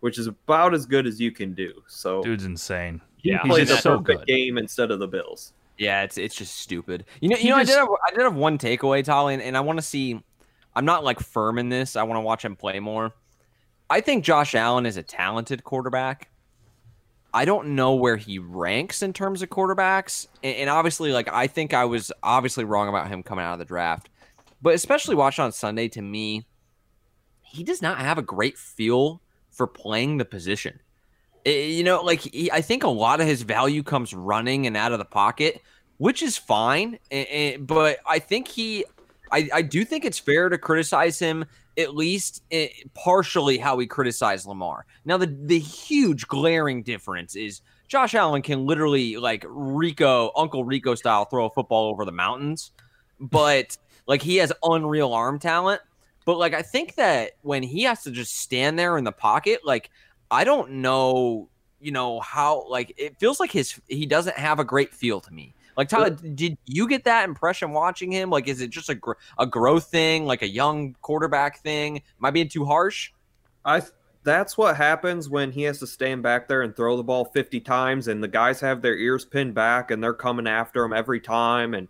S6: which is about as good as you can do. So
S3: Dude's insane.
S6: he
S2: Yeah.
S3: He's
S6: played the
S3: so
S6: perfect
S3: good.
S6: game instead of the Bills.
S2: Yeah, it's it's just stupid. You know,
S3: He
S2: you know,
S3: just-
S2: I did have I did have one takeaway, Tolly, and, and I want to see. I'm not like firm in this. I want to watch him play more. I think Josh Allen is a talented quarterback. I don't know where he ranks in terms of quarterbacks. And, and obviously, like I think I was obviously wrong about him coming out of the draft, but especially watching on Sunday, to me, he does not have a great feel for playing the position. It, you know, like he, I think a lot of his value comes running and out of the pocket, which is fine. But I think he, I, I do think it's fair to criticize him at least eh, partially how we criticize Lamar. Now, the the huge glaring difference is Josh Allen can literally like Rico, Uncle Rico style, throw a football over the mountains, but like he has unreal arm talent. But like I think that when he has to just stand there in the pocket, like I don't know, you know how like it feels like his he doesn't have a great feel to me. Like Tyler, did you get that impression watching him? Like, is it just a gr- a growth thing, like a young quarterback thing? Am I being too harsh?
S6: I that's what happens when he has to stand back there and throw the ball 50 times and the guys have their ears pinned back and they're coming after him every time and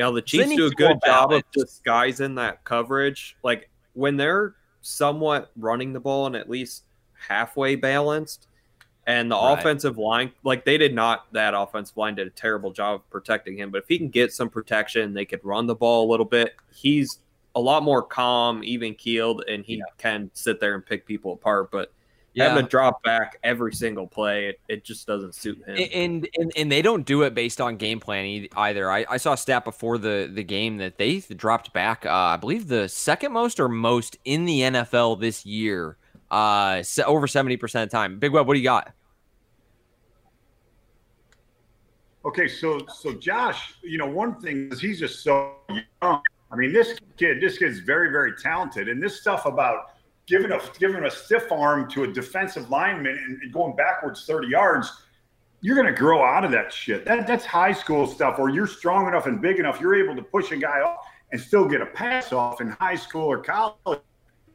S6: you know the Chiefs do a good job of disguising that coverage like when they're somewhat running the ball and at least halfway balanced and the right. offensive line, like they did not, that offensive line did a terrible job of protecting him. But if he can get some protection, they could run the ball a little bit. He's a lot more calm, even keeled, and he yeah. can sit there and pick people apart. But yeah. having to drop back every single play, it, it, just doesn't suit him.
S2: And, and and they don't do it based on game plan either. I, I saw a stat before the the game that they dropped back. Uh, I believe the second most or most in the NFL this year uh, over 70% of the time. Big Web, what do you got?
S4: Okay, so so Josh, you know, one thing is he's just so young. I mean, this kid, this kid's very, very talented, and this stuff about giving a giving a stiff arm to a defensive lineman and, and going backwards thirty yards, you're going to grow out of that shit. That that's high school stuff, where you're strong enough and big enough, you're able to push a guy off and still get a pass off in high school or college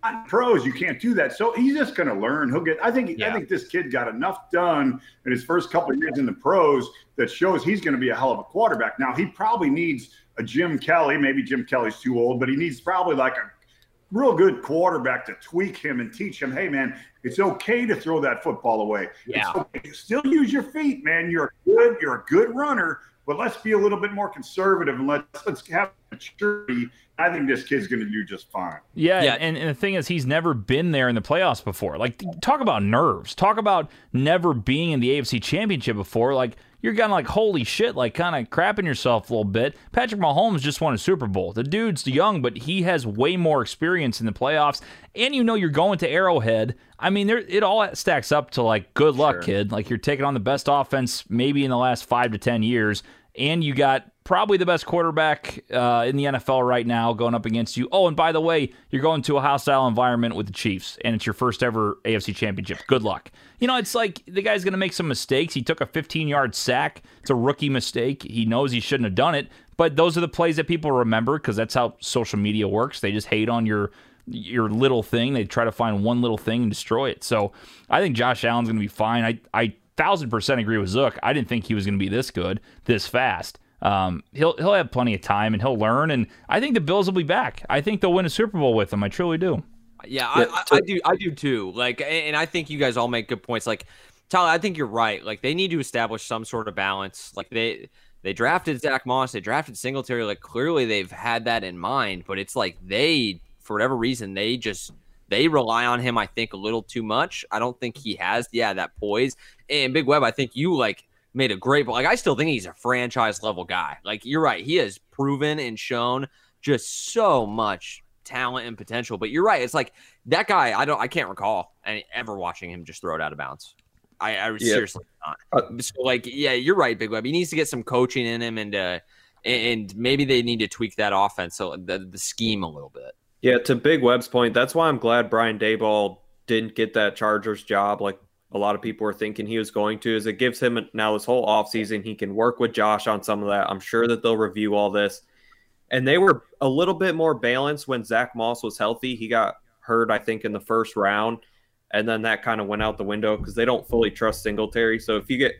S4: On pros, you can't do that. So he's just going to learn. He'll get. I think. Yeah. I think this kid got enough done in his first couple of years in the pros that shows he's going to be a hell of a quarterback. Now he probably needs a Jim Kelly. Maybe Jim Kelly's too old, but he needs probably like a real good quarterback to tweak him and teach him. Hey, man, it's okay to throw that football away.
S2: Yeah.
S4: Okay. Still use your feet, man. You're good. You're a good runner, but let's be a little bit more conservative and let's let's have maturity I think this kid's going to do just fine.
S3: Yeah, yeah. And, and the thing is, he's never been there in the playoffs before. Like, talk about nerves. Talk about never being in the AFC Championship before. Like, you're kind of like, holy shit, like kind of crapping yourself a little bit. Patrick Mahomes just won a Super Bowl. The dude's young, but he has way more experience in the playoffs. And you know you're going to Arrowhead. I mean, there, it all stacks up to like, good luck, sure. kid. Like, you're taking on the best offense maybe in the last five to 10 years. And you got probably the best quarterback uh, in the NFL right now going up against you. Oh, and by the way, you're going to a hostile environment with the Chiefs, and it's your first ever AFC championship. Good luck. You know, it's like the guy's going to make some mistakes. He took a 15 yard sack. It's a rookie mistake. He knows he shouldn't have done it, but those are the plays that people remember because that's how social media works. They just hate on your your little thing. They try to find one little thing and destroy it. So I think Josh Allen's going to be fine. I I thousand percent agree with Zook. I didn't think he was going to be this good this fast. Um, he'll he'll have plenty of time and he'll learn. And I think the Bills will be back. I think they'll win a Super Bowl with him. I truly do.
S2: Yeah, I, I, I do. I do too. Like, and I think you guys all make good points. Like, Tyler, I think you're right. Like, they need to establish some sort of balance. Like they they drafted Zach Moss, they drafted Singletary. Like, clearly they've had that in mind. But it's like they, for whatever reason, they just they rely on him. I think a little too much. I don't think he has yeah that poise. And Big Web, I think you like made a great, but like I still think he's a franchise level guy. Like you're right, he has proven and shown just so much talent and potential. But you're right, it's like that guy. I don't, I can't recall any, ever watching him just throw it out of bounds. I, I yeah. seriously not. Uh, so like, yeah, you're right, Big Web. He needs to get some coaching in him, and uh, and maybe they need to tweak that offense, so the, the scheme a little bit.
S6: Yeah, to Big Web's point, that's why I'm glad Brian Daboll didn't get that Chargers job. Like a lot of people are thinking he was going to is it gives him now this whole offseason he can work with josh on some of that. I'm sure that they'll review all this. And they were a little bit more balanced when zach moss was healthy. He got hurt i think in the first round and then that kind of went out the window because they don't fully trust singletary. So if you get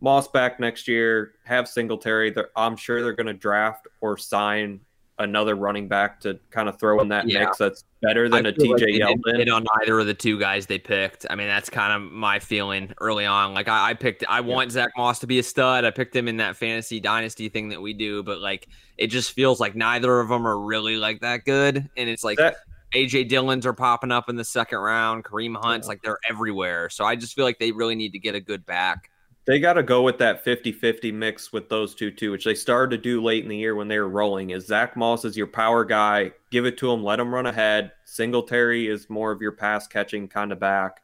S6: moss back next year have singletary i'm sure they're going to draft or sign another running back to kind of throw in that
S2: Yeah.
S6: mix that's better than
S2: I
S6: a
S2: like
S6: TJ
S2: they
S6: Yeldon.
S2: hit on either of the two guys they picked. I mean, that's kind of my feeling early on. Like I, I picked, I want Zach Moss to be a stud. I picked him in that fantasy dynasty thing that we do, but like it just feels like neither of them are really like that good. And it's like
S6: That-
S2: AJ Dillons are popping up in the second round, Kareem Hunt's like they're everywhere. So I just feel like they really need to get a good back.
S6: They got to go with that 50-50 mix with those two too, which they started to do late in the year when they were rolling. Is Zach Moss is your power guy? Give it to him, let him run ahead. Singletary is more of your pass catching kind of back,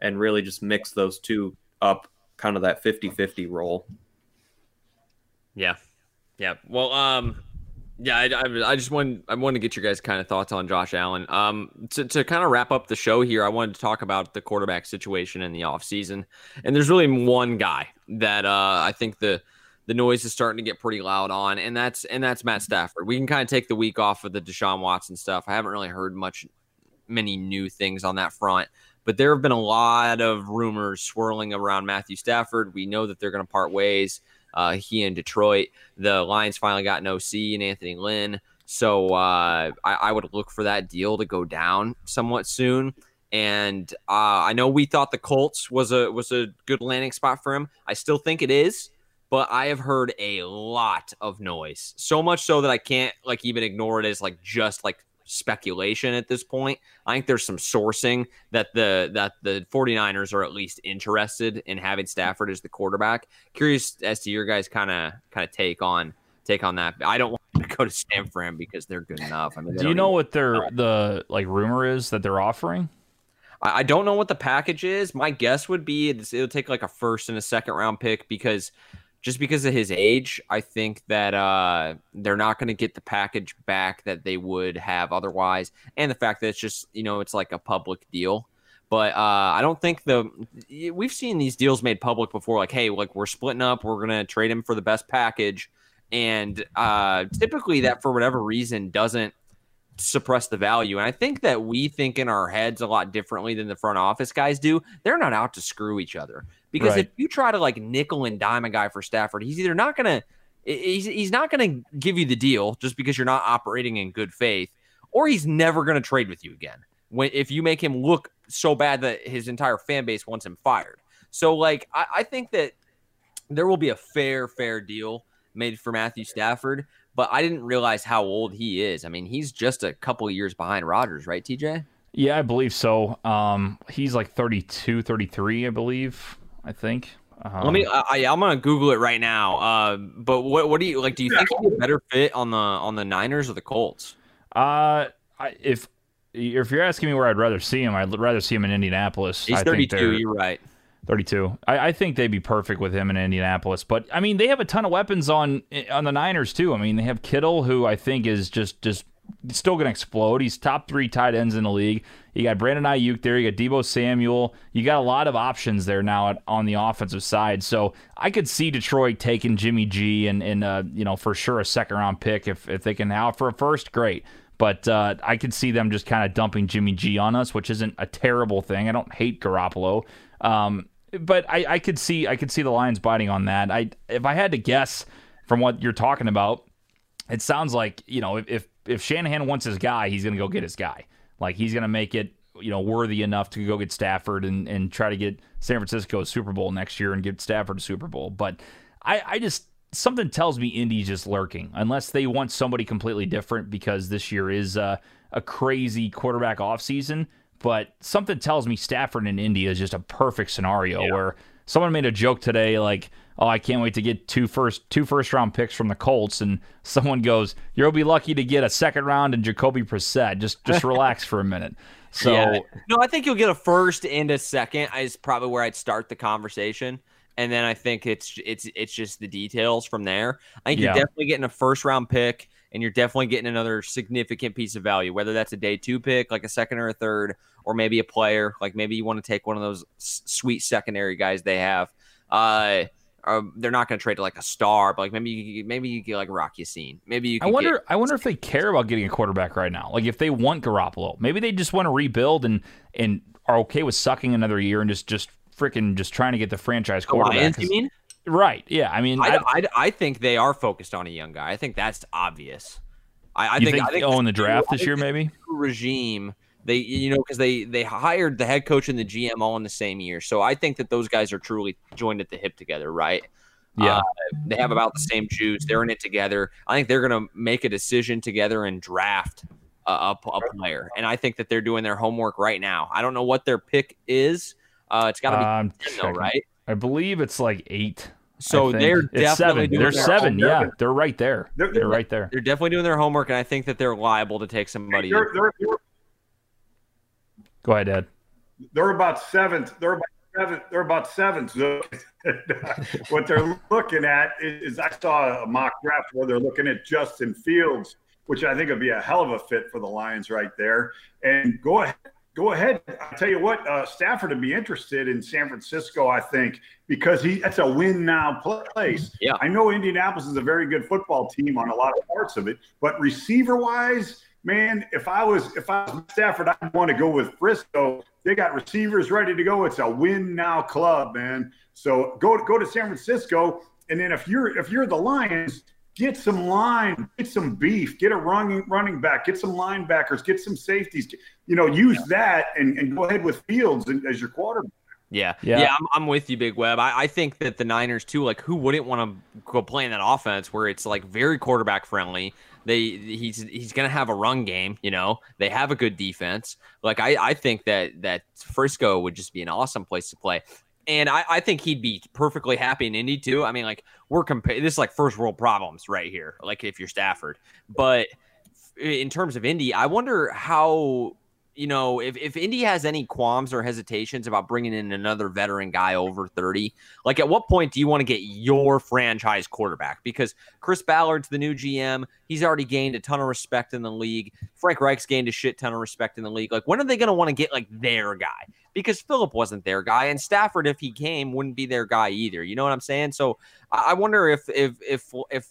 S6: and really just mix those two up, kind of that 50-50 role.
S2: Yeah, yeah. Well, um, yeah. I, I, I just want I want to get your guys kind of thoughts on Josh Allen. Um, to to kind of wrap up the show here, I wanted to talk about the quarterback situation in the offseason. and there's really one guy that uh I think the the noise is starting to get pretty loud on, and that's and that's Matt Stafford. We can kind of take the week off of the Deshaun Watson stuff. I haven't really heard much, many new things on that front. But there have been a lot of rumors swirling around Matthew Stafford. We know that they're going to part ways. Uh, he in Detroit. The Lions finally got an OC and Anthony Lynn. So uh, I, I would look for that deal to go down somewhat soon. And uh, I know we thought the Colts was a was a good landing spot for him. I still think it is, but I have heard a lot of noise. So much so that I can't like even ignore it as like just like speculation at this point. I think there's some sourcing that the that the 49ers are at least interested in having Stafford as the quarterback. Curious as to your guys kind of kind of take on take on that. I don't want to go to San Fran because they're good enough. I mean,
S3: Do you know
S2: even-
S3: what their the like rumor is that they're offering?
S2: I I don't know what the package is. My guess would be it'll take like a first and a second round pick because just because of his age, I think that uh, they're not going to get the package back that they would have otherwise, and the fact that it's just you know it's like a public deal. But uh, I don't think the we've seen these deals made public before. Like, hey, like we're splitting up, we're going to trade him for the best package, and uh, typically that for whatever reason doesn't suppress the value. And I think that we think in our heads a lot differently than the front office guys do. They're not out to screw each other. Because
S3: Right.
S2: if you try to like nickel and dime a guy for Stafford, he's either not going to he's, he's not going to give you the deal just because you're not operating in good faith or he's never going to trade with you again. When if you make him look so bad that his entire fan base wants him fired. So like I, I think that there will be a fair, fair deal made for Matthew Stafford, but I didn't realize how old he is. I mean, he's just a couple of years behind Rodgers, right, TJ?
S3: Yeah, I believe so. Um, he's like 32, 33, I believe. I think. Um,
S2: Let me. I, I- I'm gonna Google it right now. Uh, but what what do you like? Do you think he's a better fit on the on the Niners or the Colts?
S3: Uh, I, if if you're asking me where I'd rather see him, I'd rather see him in Indianapolis.
S2: He's
S3: I
S2: 32.
S3: they're-
S2: You're right.
S3: 32. I, I think they'd be perfect with him in Indianapolis. But I mean, they have a ton of weapons on on the Niners too. I mean, they have Kittle, who I think is just just still going to explode. He's top three tight ends in the league. You got Brandon Aiyuk there. You got Deebo Samuel. You got a lot of options there now at, on the offensive side. So I could see Detroit taking Jimmy G and and uh, you know for sure a second round pick if if they can have for a first, great. But uh, I could see them just kind of dumping Jimmy G on us, which isn't a terrible thing. I don't hate Garoppolo. Um, but I, I could see I could see the Lions biting on that. I if I had to guess from what you're talking about, it sounds like you know if if, if Shanahan wants his guy, he's going to go get his guy. Like he's going to make it you know worthy enough to go get Stafford and and try to get San Francisco a Super Bowl next year and get Stafford a Super Bowl. But I I just something tells me Indy's just lurking unless they want somebody completely different because this year is uh, a crazy quarterback offseason. But something tells me Stafford in Indy is just a perfect scenario where someone made a joke today like, "Oh, I can't wait to get two first two first round picks from the Colts," and someone goes, "You'll be lucky to get a second round and Jacoby Brissett. Just just relax for a minute." So
S2: Yeah. no, I think you'll get a first and a second. Is probably where I'd start the conversation, and then I think it's it's it's just the details from there. I think
S3: Yeah.
S2: you're definitely getting a first round pick, and you're definitely getting another significant piece of value, whether that's a day two pick, like a second or a third, or maybe a player, like maybe you want to take one of those sweet secondary guys they have. Uh, uh, they're not going to trade to like a star, but like maybe you, maybe you get like Rock scene. Maybe you.
S3: I wonder.
S2: Get,
S3: I wonder if they care about getting a quarterback right now. Like if they want Garoppolo, maybe they just want to rebuild and and are okay with sucking another year and just just freaking just trying to get the franchise
S2: the
S3: quarterback.
S2: Lions, you mean?
S3: Right? Yeah. I mean,
S2: I,
S3: I,
S2: I, I think they are focused on a young guy. I think that's obvious. I, I think,
S3: think,
S2: I think
S3: oh in the draft this year maybe?
S2: regime. They, you know, because they they hired the head coach and the GM all in the same year. So I think that those guys are truly joined at the hip together, right?
S3: Yeah.
S2: Uh, they have about the same juice. They're in it together. I think they're going to make a decision together and draft a, a, a player. And I think that they're doing their homework right now. I don't know what their pick is. Uh, it's got to be 10 though, right?
S3: I believe it's like eight.
S2: So they're
S3: It's
S2: definitely
S3: seven.
S2: doing
S3: They're
S2: their
S3: seven. Yeah, they're right there.
S4: They're-
S3: They're right there.
S2: They're definitely doing their homework, and I think that they're liable to take somebody.
S4: They're, they're, they're,
S3: Go ahead, Ed.
S4: they're about seventh. They're about seventh. They're about seventh. So, what they're looking at is, is I saw a mock draft where they're looking at Justin Fields, which I think would be a hell of a fit for the Lions right there. And go ahead. Go ahead. I'll tell you what, uh, Stafford would be interested in San Francisco, I think, because he that's a win now place.
S2: Yeah.
S4: I know Indianapolis is a very good football team on a lot of parts of it, but receiver wise, man, if I was if I was Stafford, I'd want to go with Frisco. They got receivers ready to go. It's a win now club, man. So go go to San Francisco, and then if you're if you're the Lions, get some line, get some beef, get a running running back, get some linebackers, get some safeties. You know, use that and, and go ahead with Fields as your quarterback.
S2: Yeah,
S3: Yeah.
S2: yeah, I'm, I'm with you, Big Web. I, I think that the Niners too, like who wouldn't want to go play in that offense where it's like very quarterback friendly. They he's he's gonna have a run game, you know. They have a good defense. Like I, I think that that Frisco would just be an awesome place to play. And I, I think he'd be perfectly happy in Indy too. I mean, like we're comparing this is like first world problems right here. Like if you're Stafford, but in terms of Indy, I wonder how you know, if, if Indy has any qualms or hesitations about bringing in another veteran guy over 30, like at what point do you want to get your franchise quarterback? Because Chris Ballard's the new GM. He's already gained a ton of respect in the league. Frank Reich's gained a shit ton of respect in the league. Like, when are they going to want to get like their guy? Because Philip wasn't their guy, and Stafford, if he came, wouldn't be their guy either. You know what I'm saying? So I I wonder if if if if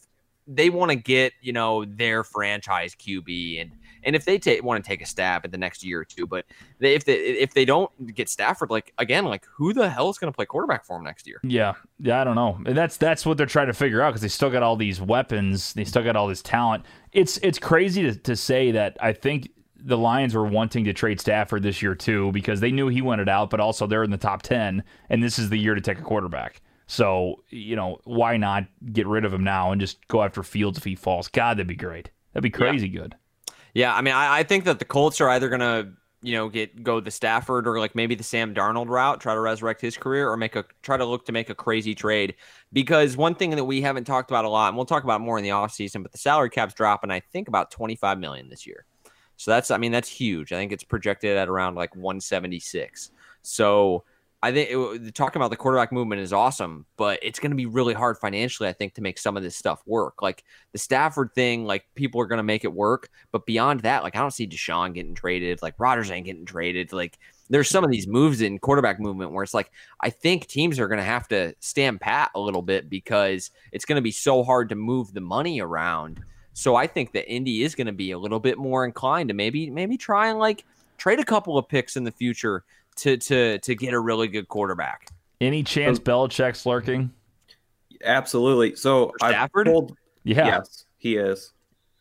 S2: they want to get you know their franchise QB and and if they want to take a stab at the next year or two, but they, if they if they don't get Stafford, like again, like who the hell is going to play quarterback for him next year?
S3: Yeah, yeah, I don't know. And that's that's what they're trying to figure out because they still got all these weapons, they still got all this talent. It's it's crazy to, to say that I think the Lions were wanting to trade Stafford this year too because they knew he wanted out, but also they're in the top ten, and this is the year to take a quarterback. So you know why not get rid of him now and just go after Fields if he falls? God, that'd be great. That'd be crazy good.
S2: Yeah, I mean, I, I think that the Colts are either to you know get go the Stafford or like maybe the Sam Darnold route, try to resurrect his career, or make a try to look to make a crazy trade. Because one thing that we haven't talked about a lot, and we'll talk about more in the offseason, but the salary cap's dropping, I think, about twenty five million this year. So that's, I mean, that's huge. I think it's projected at around like 176. So I think it, talking about the quarterback movement is awesome, but it's going to be really hard financially, I think, to make some of this stuff work. Like the Stafford thing, like people are going to make it work, but beyond that, like I don't see Deshaun getting traded. Like Rodgers ain't getting traded. Like there's some of these moves in quarterback movement where it's like I think teams are going to have to stand pat a little bit because it's going to be so hard to move the money around. So I think that Indy is going to be a little bit more inclined to maybe maybe try and like trade a couple of picks in the future to to to get a really good quarterback.
S3: Any chance Belichick's lurking?
S6: Absolutely. So
S2: For Stafford?
S6: pulled.
S3: Yeah,
S6: Yes, he is.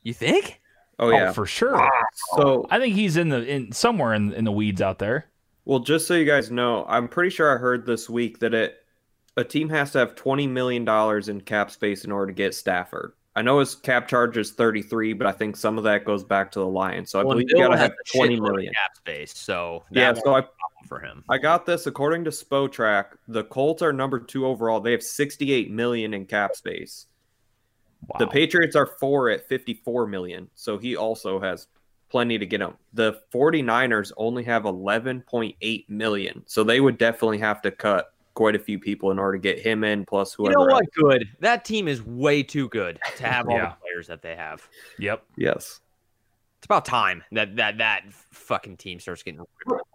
S2: You think?
S6: Oh
S3: Oh,
S6: yeah.
S3: for sure.
S6: So
S3: I think he's in the in somewhere in in the weeds out there.
S6: Well, just so you guys know, I'm pretty sure I heard this week that it a team has to have twenty million dollars in cap space in order to get Stafford. I know his cap charge is 33, but I think some of that goes back to the Lions. So I
S2: Well,
S6: believe you got to have
S2: a
S6: 20
S2: shitload cap space, so
S6: Yeah, so I
S2: be a problem for him.
S6: I got this according to Spotrac. The Colts are number two overall. They have 68 million in cap space.
S3: Wow.
S6: The Patriots are four at 54 million. So he also has plenty to get him. The 49ers only have 11.8 million. So they would definitely have to cut quite a few people in order to get him in, plus whoever.
S2: You
S6: whoever.
S2: know what?
S6: else.
S2: Good. That team is way too good to have all
S3: Yeah.
S2: the players that they have.
S3: Yep.
S6: Yes.
S2: It's about time that that that fucking team starts getting.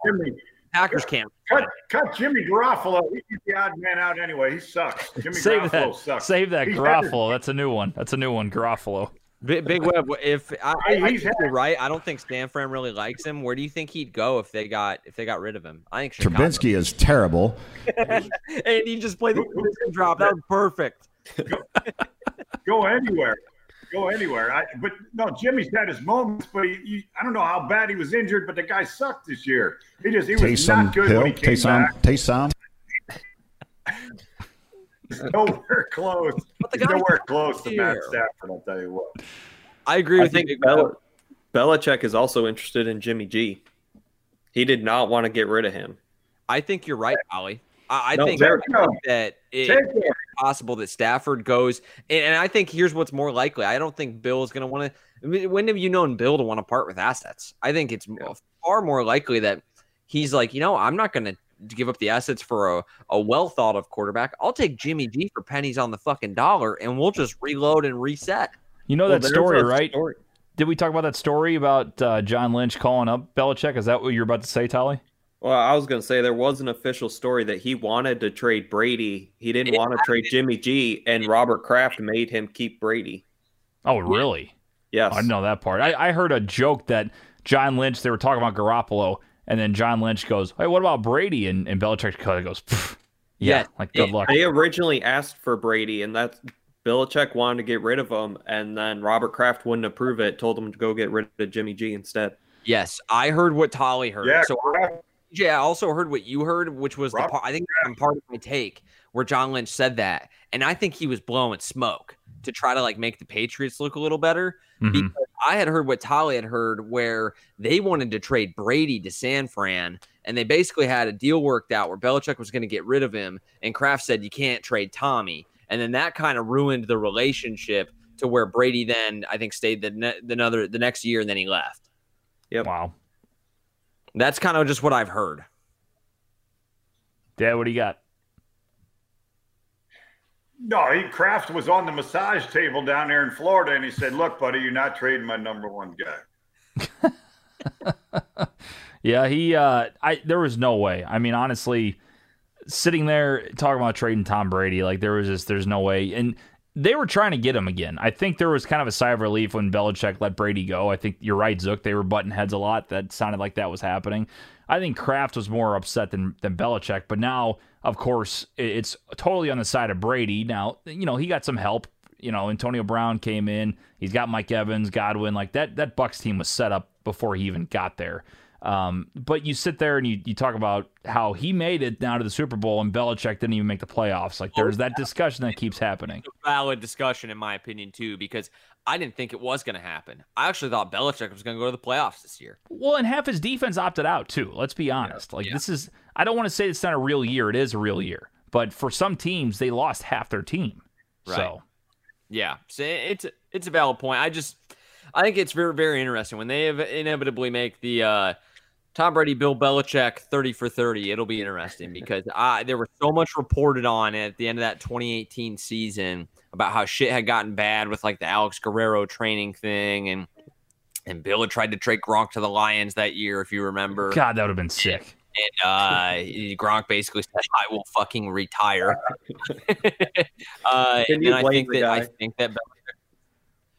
S4: Jimmy,
S2: Packers can't.
S4: cut, cut Jimmy Garofalo. He's the odd man out anyway. He sucks. Jimmy
S3: Save
S4: Garofalo
S3: that.
S4: sucks.
S3: Save that
S4: He's
S3: Garofalo. That's a new one. That's a new one. Garofalo.
S2: Big, Big Web. If I, I, I
S4: he's
S2: think you're right, I don't think Stanford really likes him. Where do you think he'd go if they got if they got rid of him? I think Chicago.
S1: Trubinsky is terrible.
S2: and he just played the drop. That was perfect.
S4: Go anywhere. Go anywhere. I, but no, Jimmy's had his moments, but he, he, I don't know how bad he was injured, but the guy sucked this year. He just he was
S1: Taysom
S4: not good
S1: Hill,
S4: when he came
S1: Taysom,
S4: back.
S1: Taysom.
S4: Nowhere close.
S2: But the
S4: He's
S2: guy
S4: nowhere close to Matt. Stafford. I'll tell you what.
S2: I agree
S6: I
S2: with you.
S6: think
S2: Big
S6: Bel- Belichick is also interested in Jimmy G. He did not want to get rid of him.
S2: I think you're right, Ollie. I, I
S6: No,
S2: think I think that it,
S4: Take
S2: possible that Stafford goes, and, and I think here's what's more likely. I don't think Bill is going to want to. When have you known Bill to want to part with assets? I think it's far more likely that he's like, you know, I'm not going to give up the assets for a, a well thought of quarterback. I'll take Jimmy G for pennies on the fucking dollar, and we'll just reload and reset.
S3: You know
S6: Well,
S3: that
S6: there's
S3: story, right?
S6: story.
S3: Did we talk about that story about uh, John Lynch calling up Belichick? Is that what you're about to say, Tolly?
S6: Well, I was going to say there was an official story that he wanted to trade Brady. He didn't
S2: It
S6: want to trade Jimmy G, and Robert Kraft made him keep Brady.
S3: Oh, really?
S6: Yes.
S3: I know that part. I, I heard a joke that John Lynch, they were talking about Garoppolo, and then John Lynch goes, Hey, what about Brady? And, and Belichick kind of goes, Yeah,
S2: Yeah.
S3: like good luck.
S6: They originally asked for Brady, and that's Belichick wanted to get rid of him, and then Robert Kraft wouldn't approve it. Told him to go get rid of Jimmy G instead.
S2: Yes, I heard what Tolly heard.
S4: Yeah,
S2: so Yeah, I also heard what you heard, which was the part, I think I'm part of my take where John Lynch said that, and I think he was blowing smoke to try to like make the Patriots look a little better.
S3: Mhm.
S2: Because I had heard what Tolly had heard, where they wanted to trade Brady to San Fran, and they basically had a deal worked out where Belichick was going to get rid of him, and Kraft said you can't trade Tommy, and then that kind of ruined the relationship to where Brady then I think stayed the ne- the another the next year, and then he left.
S6: Yep.
S3: Wow.
S2: That's kind of just what I've heard.
S3: Dad, what do you got?
S4: No, he Kraft was on the massage table down there in Florida, and he said, "Look, buddy, you're not trading my number one guy."
S3: Yeah, he uh I there was no way. I mean, honestly, sitting there talking about trading Tom Brady, like there was just there's no way. And they were trying to get him again. I think there was kind of a sigh of relief when Belichick let Brady go. I think you're right, Zook. They were butting heads a lot. That sounded like that was happening. I think Kraft was more upset than than Belichick, but now, of course, it's totally on the side of Brady. Now, you know, he got some help. You know, Antonio Brown came in. He's got Mike Evans, Godwin. Like that that Bucks team was set up before he even got there. Um, but you sit there and you, you talk about how he made it down to the Super Bowl and Belichick didn't even make the playoffs. Like there's that discussion that keeps happening.
S2: valid discussion in my opinion too because I didn't think it was going to happen. I actually thought Belichick was going to go to the playoffs this year.
S3: Well, and half his defense opted out too. Let's be honest. Like
S2: Yeah.
S3: this is I don't want to say it's not a real year. It is a real year. But for some teams, they lost half their team.
S2: Right.
S3: So
S2: Yeah, so it's it's a valid point. I just I think it's very very interesting when they inevitably make the uh, Tom Brady Bill Belichick thirty for thirty. It'll be interesting because I there was so much reported on at the end of that 2018 season about how shit had gotten bad with like the Alex Guerrero training thing and. And Bill had tried to trade Gronk to the Lions that year, if you remember.
S3: God, that would have been sick.
S2: And uh, Gronk basically said, "I will fucking retire." uh,
S6: Can
S2: and
S6: you
S2: then I
S6: blame
S2: think
S6: the
S2: that I think that Belichick,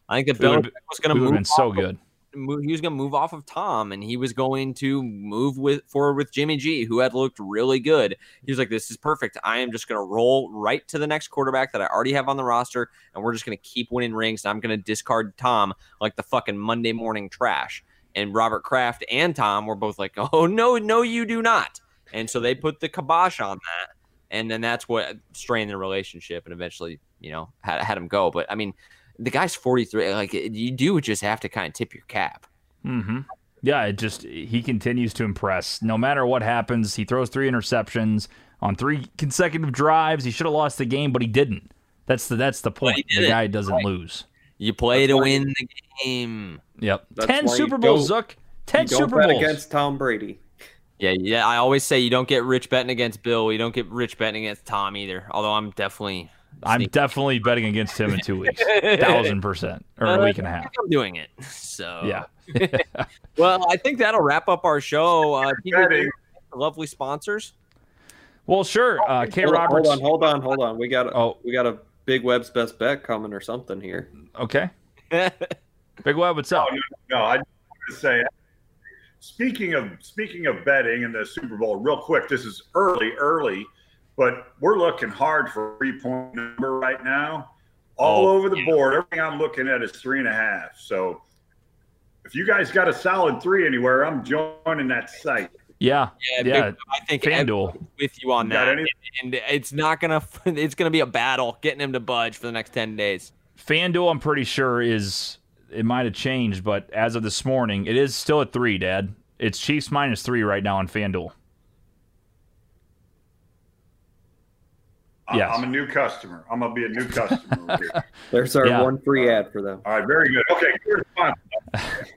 S2: I think that
S3: It would've
S2: Belichick was going
S3: It
S2: to
S3: would have
S2: move.
S3: been so
S2: off
S3: good.
S2: Move, he was going to move off of Tom, and he was going to move with forward with Jimmy G, who had looked really good. He was like, "This is perfect. I am just going to roll right to the next quarterback that I already have on the roster, and we're just going to keep winning rings. And I'm going to discard Tom like the fucking Monday morning trash." And Robert Kraft and Tom were both like, "Oh no, no, you do not." And so they put the kibosh on that, and then that's what strained the relationship, and eventually, you know, had had him go. But I mean, the guy's 43. Like you do just have to kind of tip your cap.
S3: hmm Yeah, it just he continues to impress. No matter what happens, he throws three interceptions on three consecutive drives. He should have lost the game, but he didn't. That's the that's the point. The guy doesn't lose.
S2: You play
S6: That's
S2: to
S6: why-
S2: win the game.
S3: Yep.
S6: That's
S3: Ten Super Bowls,
S6: don't-
S3: Zook. Ten
S6: You don't
S3: Super
S6: bet
S3: Bowls.
S6: against Tom Brady.
S2: Yeah, yeah. I always say you don't get rich betting against Bill. You don't get rich betting against Tom either. Although I'm definitely,
S3: I'm definitely betting against him in two weeks. Thousand percent. Or a
S2: Uh,
S3: week and a half.
S2: I'm doing it. So
S3: Yeah.
S2: Well, I think that'll wrap up our show. Uh, TJ, lovely sponsors.
S3: Well, sure. Uh, K.
S6: Hold on,
S3: Roberts.
S6: hold on, hold on, hold on. We got a,
S3: Oh.
S6: we got a big Web's best bet coming or something here.
S3: Okay. Big Web, what's up?
S4: No, I just want to say, speaking of speaking of betting in the Super Bowl, real quick. This is early, early, but we're looking hard for three point number right now. all
S2: Oh,
S4: over the board. Everything I'm looking at is three and a half. So if you guys got a solid three anywhere, I'm joining that site.
S3: Yeah,
S2: Yeah,
S3: yeah.
S2: I think
S3: FanDuel.
S2: with you on
S4: Got
S2: that,
S4: any-
S2: and it's not gonna. It's gonna be a battle getting him to budge for the next ten days.
S3: FanDuel, I'm pretty sure is it might have changed, but as of this morning, it is still at three. Dad, it's Chiefs minus three right now on FanDuel. Yes.
S4: I'm a new customer. I'm gonna be a new customer. here.
S6: There's our
S3: Yeah.
S6: one free ad for them.
S4: All right, very good. Okay.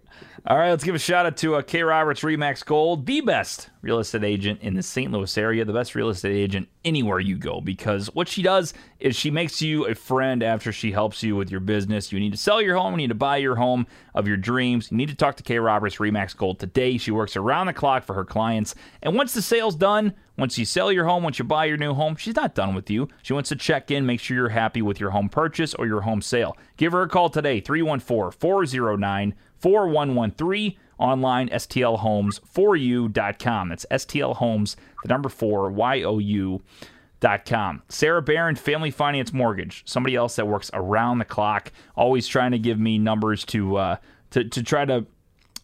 S3: All right, let's give a shout out to uh, K Roberts Remax Gold, the best real estate agent in the St. Louis area, the best real estate agent anywhere you go. Because what she does is she makes you a friend after she helps you with your business. You need to sell your home, you need to buy your home of your dreams. You need to talk to K Roberts Remax Gold today. She works around the clock for her clients. And once the sale's done, once you sell your home, once you buy your new home, she's not done with you. She wants to check in, make sure you're happy with your home purchase or your home sale. Give her a call today, 314 409 4113 online stlhomes4u.com that's stlhomes the number 4 y o u sarah barron family finance mortgage somebody else that works around the clock always trying to give me numbers to uh to, to try to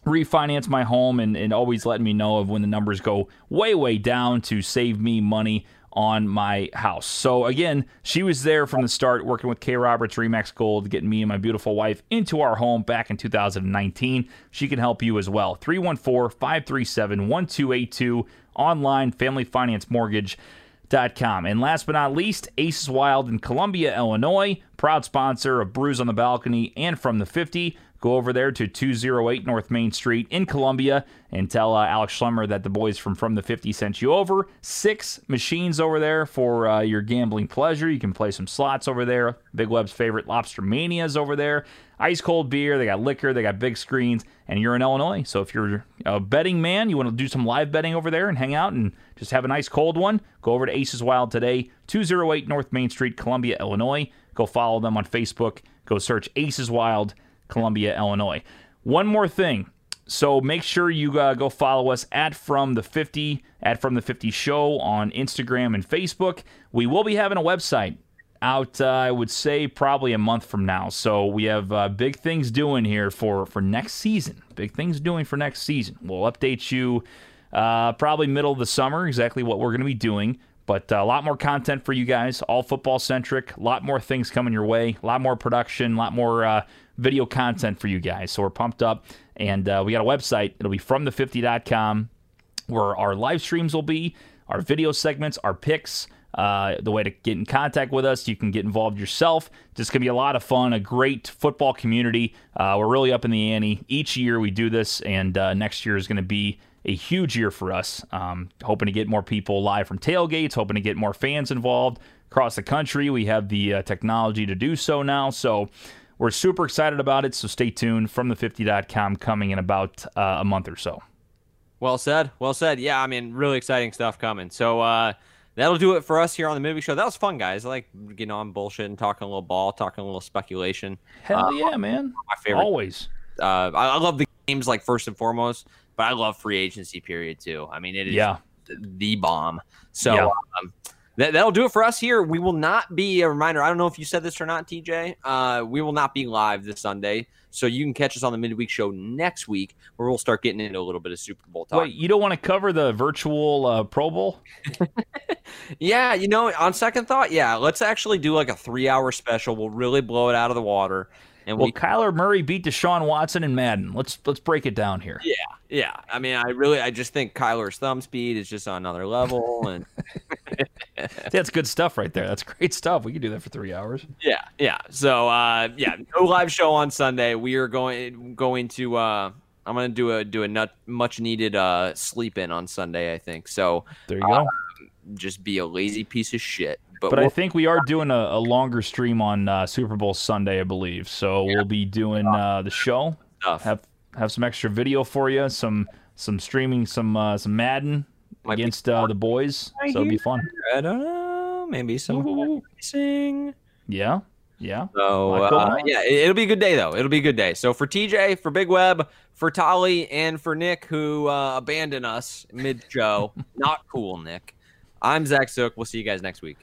S3: refinance my home and, and always letting me know of when the numbers go way way down to save me money on my house. So again, she was there from the start working with K Roberts Remax Gold getting me and my beautiful wife into our home back in 2019. She can help you as well. 314-537-1282 online family finance mortgage Com. And last but not least, Aces Wild in Columbia, Illinois, proud sponsor of Brews on the Balcony and From the 50. Go over there to 208 North Main Street in Columbia and tell uh, Alex Schlemmer that the boys from From the 50 sent you over. Six machines over there for uh, your gambling pleasure. You can play some slots over there. Big Web's favorite Lobster Mania is over there. Ice cold beer. They got liquor. They got big screens. And you're in Illinois. So if you're a betting man, you want to do some live betting over there and hang out and just have a nice cold one, go over to Aces Wild today, 208 North Main Street, Columbia, Illinois. Go follow them on Facebook. Go search Aces Wild, Columbia, Illinois. One more thing. So make sure you uh, go follow us at From the 50, at From the 50 Show on Instagram and Facebook. We will be having a website out, uh, I would say, probably a month from now. So we have uh, big things doing here for, for next season. Big things doing for next season. We'll update you uh, probably middle of the summer, exactly what we're going to be doing. But uh, a lot more content for you guys, all football centric. A lot more things coming your way. A lot more production. A lot more uh, video content for you guys. So we're pumped up. And uh, we got a website. It'll be fromthe50.com where our live streams will be, our video segments, our picks. Uh, the way to get in contact with us, you can get involved yourself. Just gonna be a lot of fun, a great football community. Uh, we're really up in the ante. Each year we do this, and uh, next year is gonna be a huge year for us. Um, hoping to get more people live from tailgates, hoping to get more fans involved across the country. We have the uh, technology to do so now. So we're super excited about it. So stay tuned from the50.com coming in about uh, a month or so.
S2: Well said. Well said. Yeah, I mean, really exciting stuff coming. So uh, that'll do it for us here on the movie Show. That was fun, guys. I like getting on bullshit and talking a little ball, talking a little speculation.
S3: Hell yeah, man.
S2: My favorite.
S3: Always.
S2: Uh, I, I love the games, like first and foremost, but I love free agency period too. I mean, it is
S3: Yeah.
S2: the bomb. So
S3: Yeah.
S2: um, that, that'll do it for us here. We will not be a reminder. I don't know if you said this or not, TJ. Uh, we will not be live this Sunday. So you can catch us on the midweek show next week where we'll start getting into a little bit of Super Bowl talk.
S3: Wait, you don't want to cover the virtual uh, Pro Bowl?
S2: Yeah, you know, on second thought, yeah, let's actually do like a three hour special. We'll really blow it out of the water. And
S3: Well,
S2: we
S3: Kyler Murray beat Deshaun Watson and Madden. Let's let's break it down here.
S2: Yeah, yeah. I mean, I really, I just think Kyler's thumb speed is just on another level, and
S3: That's good stuff right there. That's great stuff. We could do that for three hours.
S2: yeah, yeah. So, uh, yeah, no live show on Sunday. We are going going to. Uh, I'm gonna do a do a nut, much needed uh, sleep in on Sunday. I think so.
S3: There you go.
S2: Just be a lazy piece of shit. But,
S3: But I
S2: we'll-
S3: think we are doing a, a longer stream on uh, Super Bowl Sunday, I believe. So we'll be doing uh, the show.
S2: stuff.
S3: Have have some extra video for you. Some some streaming some uh, some Madden
S2: Might
S3: against uh, the boys. So it'll be fun.
S2: I don't know. Maybe some racing.
S3: Yeah, yeah.
S2: So uh, yeah, it, will be a good day though. It'll be a good day. So for TJ, for Big Web, for Tolly, and for Nick who uh, abandoned us mid show, not cool, Nick. I'm Zach Sook. We'll see you guys next week.